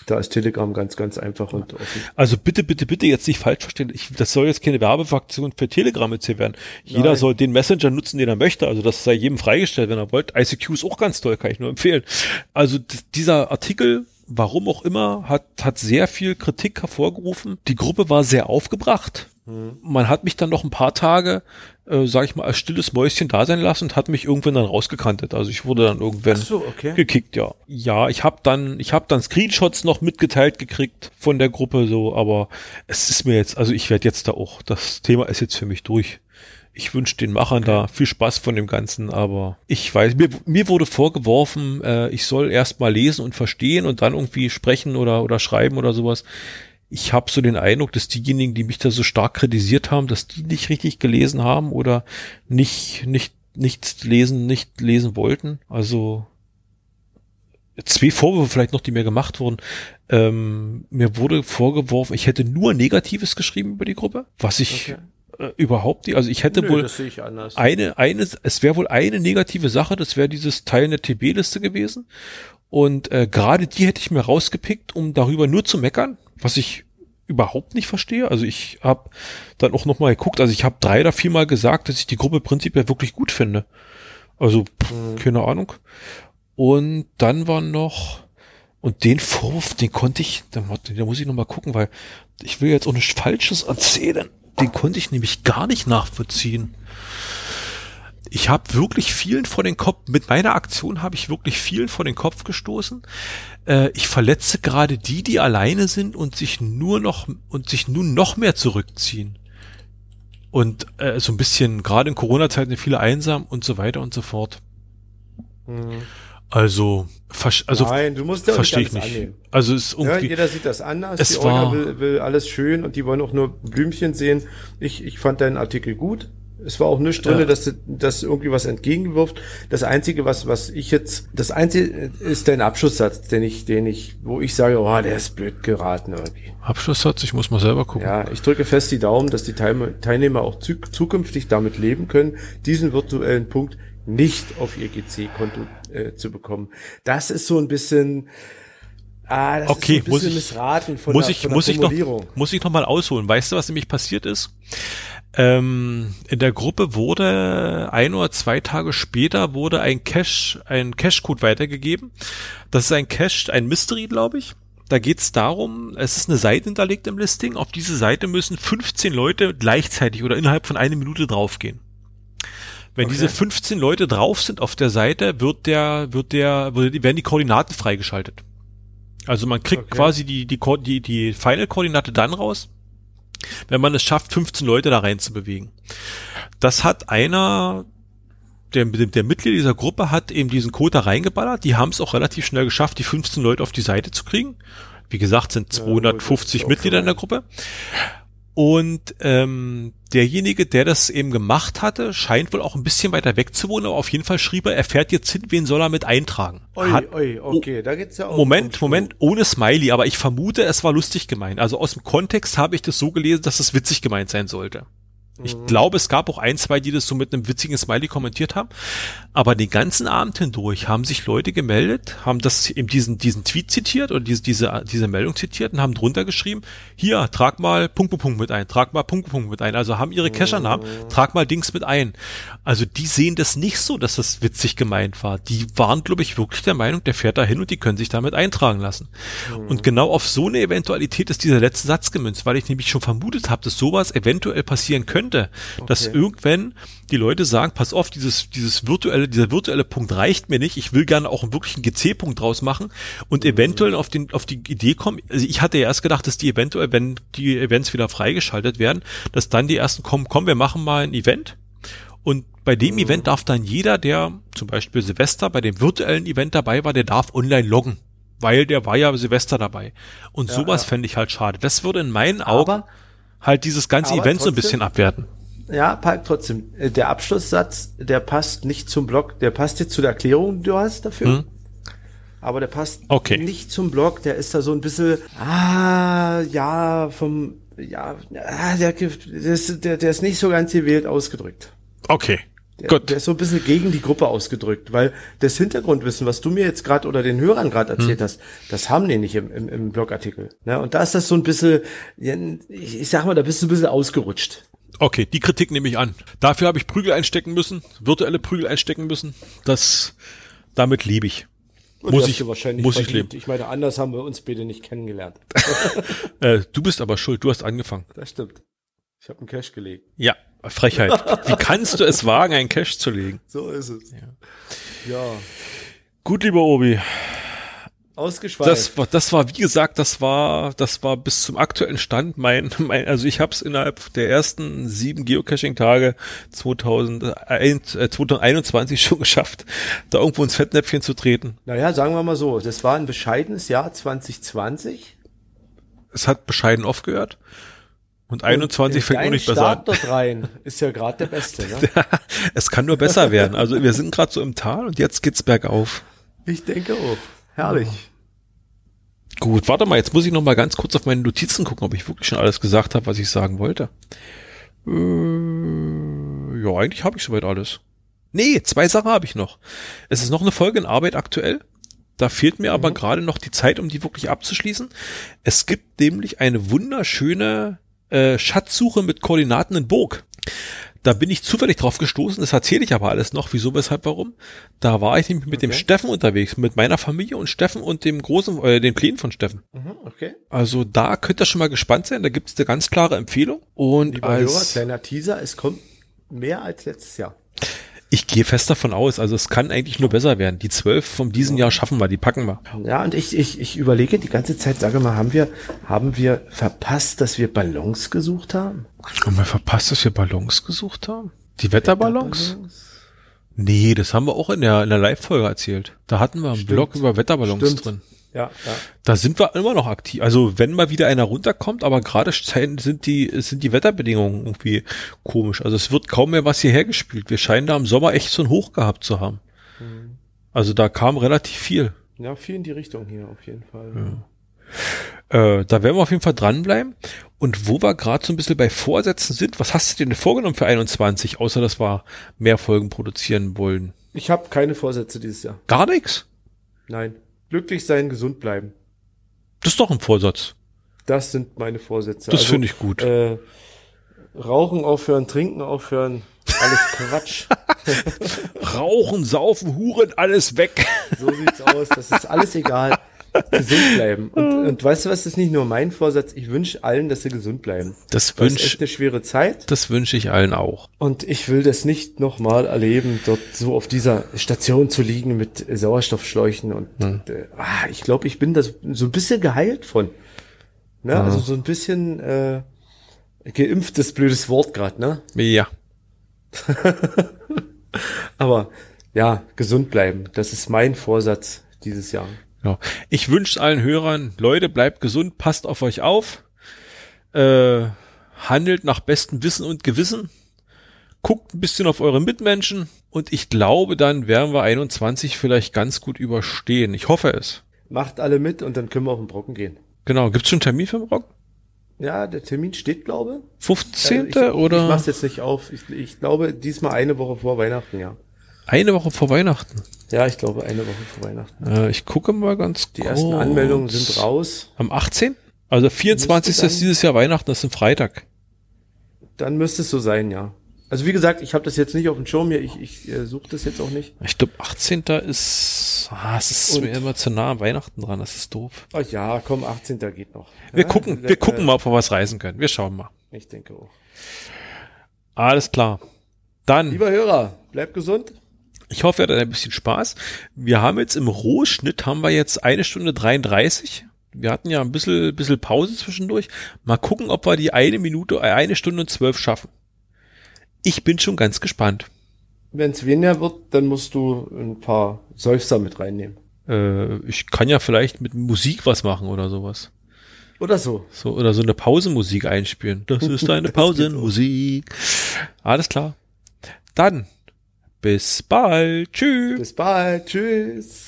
B: Da ist Telegram ganz, ganz einfach und
A: offen. Also bitte, bitte, bitte jetzt nicht falsch verstehen. Ich, das soll jetzt keine Werbefraktion für Telegram jetzt hier werden. Jeder Nein. soll den Messenger nutzen, den er möchte. Also das sei jedem freigestellt, wenn er wollt. ICQ ist auch ganz toll, kann ich nur empfehlen. Also dieser Artikel warum auch immer, hat, hat sehr viel Kritik hervorgerufen. Die Gruppe war sehr aufgebracht. Mhm. Man hat mich dann noch ein paar Tage, äh, sag ich mal, als stilles Mäuschen da sein lassen und hat mich irgendwann dann rausgekantet. Also ich wurde dann irgendwann so, okay. gekickt, ja. Ja, ich habe dann, ich habe dann Screenshots noch mitgeteilt gekriegt von der Gruppe so, aber es ist mir jetzt, also ich werde jetzt da auch, das Thema ist jetzt für mich durch. Ich wünsche den Machern da viel Spaß von dem Ganzen, aber ich weiß, mir, mir wurde vorgeworfen, äh, ich soll erst mal lesen und verstehen und dann irgendwie sprechen oder, oder schreiben oder sowas ich habe so den Eindruck, dass diejenigen, die mich da so stark kritisiert haben, dass die nicht richtig gelesen haben oder nicht, nicht, nichts lesen, nicht lesen wollten. Also zwei Vorwürfe vielleicht noch, die mir gemacht wurden. Ähm, mir wurde vorgeworfen, ich hätte nur Negatives geschrieben über die Gruppe, was ich okay. äh, überhaupt nicht, also ich hätte Nö, wohl eine, eine, es wäre wohl eine negative Sache, das wäre dieses Teil der TB-Liste gewesen. Und äh, gerade die hätte ich mir rausgepickt, um darüber nur zu meckern, was ich überhaupt nicht verstehe. Also ich habe dann auch noch mal geguckt, also ich habe drei oder viermal gesagt, dass ich die Gruppe prinzipiell wirklich gut finde. Also pff, mhm. keine Ahnung. Und dann war noch und den Vorwurf, den konnte ich, da, da muss ich noch mal gucken, weil ich will jetzt auch nichts Falsches erzählen. Den konnte ich nämlich gar nicht nachvollziehen ich habe wirklich vielen vor den Kopf, mit meiner Aktion habe ich wirklich vielen vor den Kopf gestoßen. Äh, ich verletze gerade die, die alleine sind und sich nur noch und sich nun noch mehr zurückziehen. Und äh, so ein bisschen, gerade in Corona-Zeiten viele einsam und so weiter und so fort. Mhm. Also, also
B: Nein, du musst ja
A: verstehe ich nicht. Annehmen. Also ist irgendwie,
B: ja, jeder sieht das anders.
A: Es die war,
B: will, will alles schön und die wollen auch nur Blümchen sehen. Ich, ich fand deinen Artikel gut. Es war auch nichts drin, ja. dass das irgendwie was entgegenwirft. Das einzige, was was ich jetzt, das einzige ist dein Abschlusssatz, den ich, den ich, wo ich sage, oh, der ist blöd geraten irgendwie.
A: Abschlusssatz, ich muss mal selber gucken.
B: Ja, ich drücke fest die Daumen, dass die Teilnehmer auch zukünftig damit leben können, diesen virtuellen Punkt nicht auf ihr GC-Konto äh, zu bekommen. Das ist so ein bisschen,
A: Ah, das okay, ist ein
B: muss
A: ich,
B: missraten
A: von muss der, ich, von muss ich noch, muss ich noch mal ausholen. Weißt du, was nämlich passiert ist? Ähm, in der Gruppe wurde ein oder zwei Tage später wurde ein Cache, ein Cache-Code weitergegeben. Das ist ein Cache, ein Mystery, glaube ich. Da geht es darum, es ist eine Seite hinterlegt im Listing. Auf diese Seite müssen 15 Leute gleichzeitig oder innerhalb von einer Minute draufgehen. Wenn
B: Okay.
A: diese 15 Leute drauf sind auf der Seite, wird der, wird der, werden die Koordinaten freigeschaltet. Also man kriegt
B: Okay.
A: quasi die, die, die, die Final-Koordinate dann raus, wenn man es schafft, 15 Leute da rein zu bewegen. Das hat einer, der, der Mitglied dieser Gruppe hat eben diesen Code da reingeballert. Die haben es auch relativ schnell geschafft, die 15 Leute auf die Seite zu kriegen. Wie gesagt, sind
B: Ja,
A: 250
B: gut, das ist
A: Mitglieder in der Gruppe. Und ähm, derjenige, der das eben gemacht hatte, scheint wohl auch ein bisschen weiter weg zu wohnen, aber auf jeden Fall schrieb er, er fährt jetzt hin, wen soll er mit eintragen?
B: Ui,
A: Hat,
B: ui, okay, da geht's ja auch.
A: Moment, Moment, ohne Smiley, aber ich vermute, es war lustig gemeint. Also aus dem Kontext habe ich das so gelesen, dass es witzig gemeint sein sollte. Ich
B: Mhm.
A: glaube, es gab auch ein, zwei, die das so mit einem witzigen Smiley kommentiert haben. Aber den ganzen Abend hindurch haben sich Leute gemeldet, haben das eben diesen, diesen Tweet zitiert oder diese, diese, diese Meldung zitiert und haben drunter geschrieben, hier, trag mal Punkt, Punkt, mit ein, trag mal Punkt, Punkt, mit ein. Also haben ihre Cacher-Namen, trag mal Dings mit ein. Also die sehen das nicht so, dass das witzig gemeint war. Die waren, glaube ich, wirklich der Meinung, der fährt da hin und die können sich damit eintragen lassen. Und genau auf so eine Eventualität ist dieser letzte Satz gemünzt, weil ich nämlich schon vermutet habe, dass sowas eventuell passieren könnte, dass
B: Okay.
A: irgendwann die Leute sagen, pass auf, dieses, dieses virtuelle, dieser virtuelle Punkt reicht mir nicht, ich will gerne auch einen wirklichen GC-Punkt draus machen und eventuell auf den, auf die Idee kommen, also ich hatte ja erst gedacht, dass die eventuell, wenn die Events wieder freigeschaltet werden, dass dann die ersten kommen, komm, wir machen mal ein Event und bei dem Event darf dann jeder, der zum Beispiel Silvester bei dem virtuellen Event dabei war, der darf online loggen. Weil der war ja Silvester dabei. Und
B: Ja,
A: sowas
B: ja.
A: fände ich halt schade. Das würde in meinen Augen
B: Aber,
A: halt dieses ganze
B: aber
A: Event so ein
B: trotzdem-
A: bisschen abwerten.
B: ja, Palk, trotzdem, äh, der Abschlusssatz, der passt nicht zum Blog, der passt jetzt zu der Erklärung, die du hast dafür.
A: Hm.
B: Aber der passt
A: Okay.
B: nicht zum Blog, der ist da so ein bisschen, ah, ja, vom, ja, ah, der, der, ist, der, der ist nicht so ganz gewählt ausgedrückt.
A: Okay.
B: Der,
A: Gut.
B: der ist so ein bisschen gegen die Gruppe ausgedrückt, weil das Hintergrundwissen, was du mir jetzt gerade oder den Hörern gerade
A: Hm.
B: erzählt hast, das haben die nicht im, im, im Blogartikel. Ne? Und da ist das so ein bisschen, ich, ich sag mal, da bist du ein bisschen ausgerutscht.
A: Okay, die Kritik nehme ich an. Dafür habe ich Prügel einstecken müssen, virtuelle Prügel einstecken müssen. Das, damit lebe ich.
B: Und
A: Muss ich-
B: wahrscheinlich
A: muss ich leben.
B: Ich meine, anders haben wir uns beide nicht kennengelernt.
A: Äh, du bist aber schuld, du hast angefangen.
B: Das stimmt. Ich habe einen Cash gelegt.
A: Ja, Frechheit. Wie kannst du es wagen, einen Cash zu legen?
B: So ist es. Ja.
A: Gut, lieber Obi.
B: Ausgeschweift.
A: Das war, das war, wie gesagt, das war, das war bis zum aktuellen Stand mein, mein also ich habe es innerhalb der ersten sieben Geocaching-Tage 2001, äh, 2021 schon geschafft, da irgendwo ins Fettnäpfchen zu treten.
B: naja, sagen wir mal so, das war ein bescheidenes Jahr 2020.
A: Es hat bescheiden aufgehört. Und 21
B: Und
A: fängt
B: dein
A: nicht besser an.
B: Start dort rein ist ja gerade der beste. Ne?
A: es kann nur besser werden. Also wir sind gerade so im Tal und jetzt geht's bergauf.
B: Ich denke auch. Herrlich.
A: Gut, warte mal, jetzt muss ich noch mal ganz kurz auf meine Notizen gucken, ob ich wirklich schon alles gesagt habe, was ich sagen wollte. Äh, ja, eigentlich habe ich soweit alles. Nee, zwei Sachen habe ich noch. Es ist noch eine Folge in Arbeit aktuell. Da fehlt mir aber gerade noch die Zeit, um die wirklich abzuschließen. Es gibt nämlich eine wunderschöne äh, Schatzsuche mit Koordinaten in Burg. Da bin ich zufällig drauf gestoßen, das erzähle ich aber alles noch, wieso, weshalb, warum. Da war ich nämlich mit dem
B: Okay.
A: Steffen unterwegs, mit meiner Familie und Steffen und dem großen, äh, den Plänen von Steffen.
B: Mhm, okay.
A: Also da könnt ihr schon mal gespannt sein, da gibt es eine ganz klare Empfehlung. Und
B: Lieber Hörer,
A: als,
B: kleiner Teaser, es kommt mehr als letztes Jahr.
A: Ich gehe fest davon aus, also es kann eigentlich nur besser werden. Die zwölf von diesem Jahr schaffen wir, die packen wir.
B: Ja, und ich, ich, ich überlege die ganze Zeit, sage mal, haben wir, haben wir verpasst, dass wir Ballons gesucht haben?
A: Haben wir verpasst, dass wir Ballons gesucht haben? Die Wetterballons? Nee, das haben wir auch in der, in der Live-Folge erzählt. Da hatten wir einen
B: Stimmt.
A: Blog über Wetterballons
B: Stimmt.
A: drin.
B: Ja, ja.
A: Da sind wir immer noch aktiv. Also wenn mal wieder einer runterkommt, aber gerade sind die, sind die Wetterbedingungen irgendwie komisch. Also es wird kaum mehr was hierher gespielt. Wir scheinen da im Sommer echt so ein Hoch gehabt zu haben. Also da kam relativ viel.
B: Ja, viel in die Richtung hier auf jeden Fall.
A: Äh, da werden wir auf jeden Fall dranbleiben. Und wo wir gerade so ein bisschen bei Vorsätzen sind, was hast du dir denn vorgenommen für 21, außer dass wir mehr Folgen produzieren wollen?
B: Ich habe keine Vorsätze dieses Jahr.
A: Gar nichts?
B: Nein. Glücklich sein, gesund bleiben.
A: Das ist doch ein Vorsatz.
B: Das sind meine Vorsätze.
A: Das finde ich gut.
B: Äh, Rauchen aufhören, trinken aufhören, alles Quatsch.
A: Rauchen, saufen, Huren, alles weg.
B: So sieht's aus. Das ist alles egal. gesund bleiben. Und, und weißt du was, das ist nicht nur mein Vorsatz. Ich wünsche allen, dass sie gesund bleiben.
A: Das
B: Das ist
A: wünsche
B: echt eine schwere Zeit.
A: das wünsche ich allen auch.
B: Und ich will das nicht nochmal erleben, dort so auf dieser Station zu liegen mit Sauerstoffschläuchen. Und äh, ah, ich glaube, ich bin das so ein bisschen geheilt von. Ne? Also so ein bisschen äh, geimpftes blödes Wort gerade, ne?
A: Ja.
B: Aber ja, gesund bleiben. Das ist mein Vorsatz dieses Jahr.
A: Ja. Ich wünsche allen Hörern, Leute, bleibt gesund, passt auf euch auf, äh, handelt nach bestem Wissen und Gewissen, guckt ein bisschen auf eure Mitmenschen und ich glaube, dann werden wir 21 vielleicht ganz gut überstehen. Ich hoffe es.
B: Macht alle mit und dann können wir auf den Brocken gehen.
A: Genau. Gibt's schon einen Termin für den Rock?
B: Ja, der Termin steht, glaube
A: 15.
B: ich. Ich
A: oder
B: mach's jetzt nicht auf. Ich, ich glaube, diesmal eine Woche vor Weihnachten, ja.
A: eine Woche vor Weihnachten?
B: Ja, ich glaube, eine Woche vor Weihnachten.
A: Äh, ich gucke mal ganz
B: Die ersten Anmeldungen sind raus.
A: Am 18. Also 24.
B: Müsste dann-
A: ist dieses Jahr Weihnachten, das ist ein Freitag.
B: Dann müsste es so sein, ja. Also wie gesagt, ich habe das jetzt nicht auf dem Schirm hier. Ich, ich äh, suche das jetzt auch nicht.
A: Ich glaube, 18. ist, ah, es ist
B: Und-
A: mir immer zu nah am Weihnachten dran, das ist doof.
B: Ach ja, komm, 18. geht noch.
A: Wir
B: ja,
A: gucken,
B: äh,
A: wir gucken mal, ob wir was reisen können. Wir schauen mal.
B: Ich denke auch.
A: Alles klar. Dann,
B: Lieber Hörer, bleib gesund.
A: Ich hoffe, ihr hattet ein bisschen Spaß. Wir haben jetzt im Rohschnitt haben wir jetzt eine Stunde 33. Wir hatten ja ein bisschen, bisschen Pause zwischendurch. Mal gucken, ob wir die eine Minute, äh, eine Stunde und zwölf schaffen. Ich bin schon ganz gespannt.
B: Wenn es weniger wird, dann musst du ein paar Seufzer mit reinnehmen.
A: Äh, ich kann ja vielleicht mit Musik was machen oder sowas.
B: Oder so.
A: So, oder so eine Pausenmusik einspielen. Das ist eine Pausenmusik. Alles klar. Dann, bis bald. Tschüss.
B: Bis bald. Tschüss.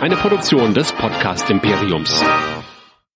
C: Eine Produktion des Podcast Imperiums.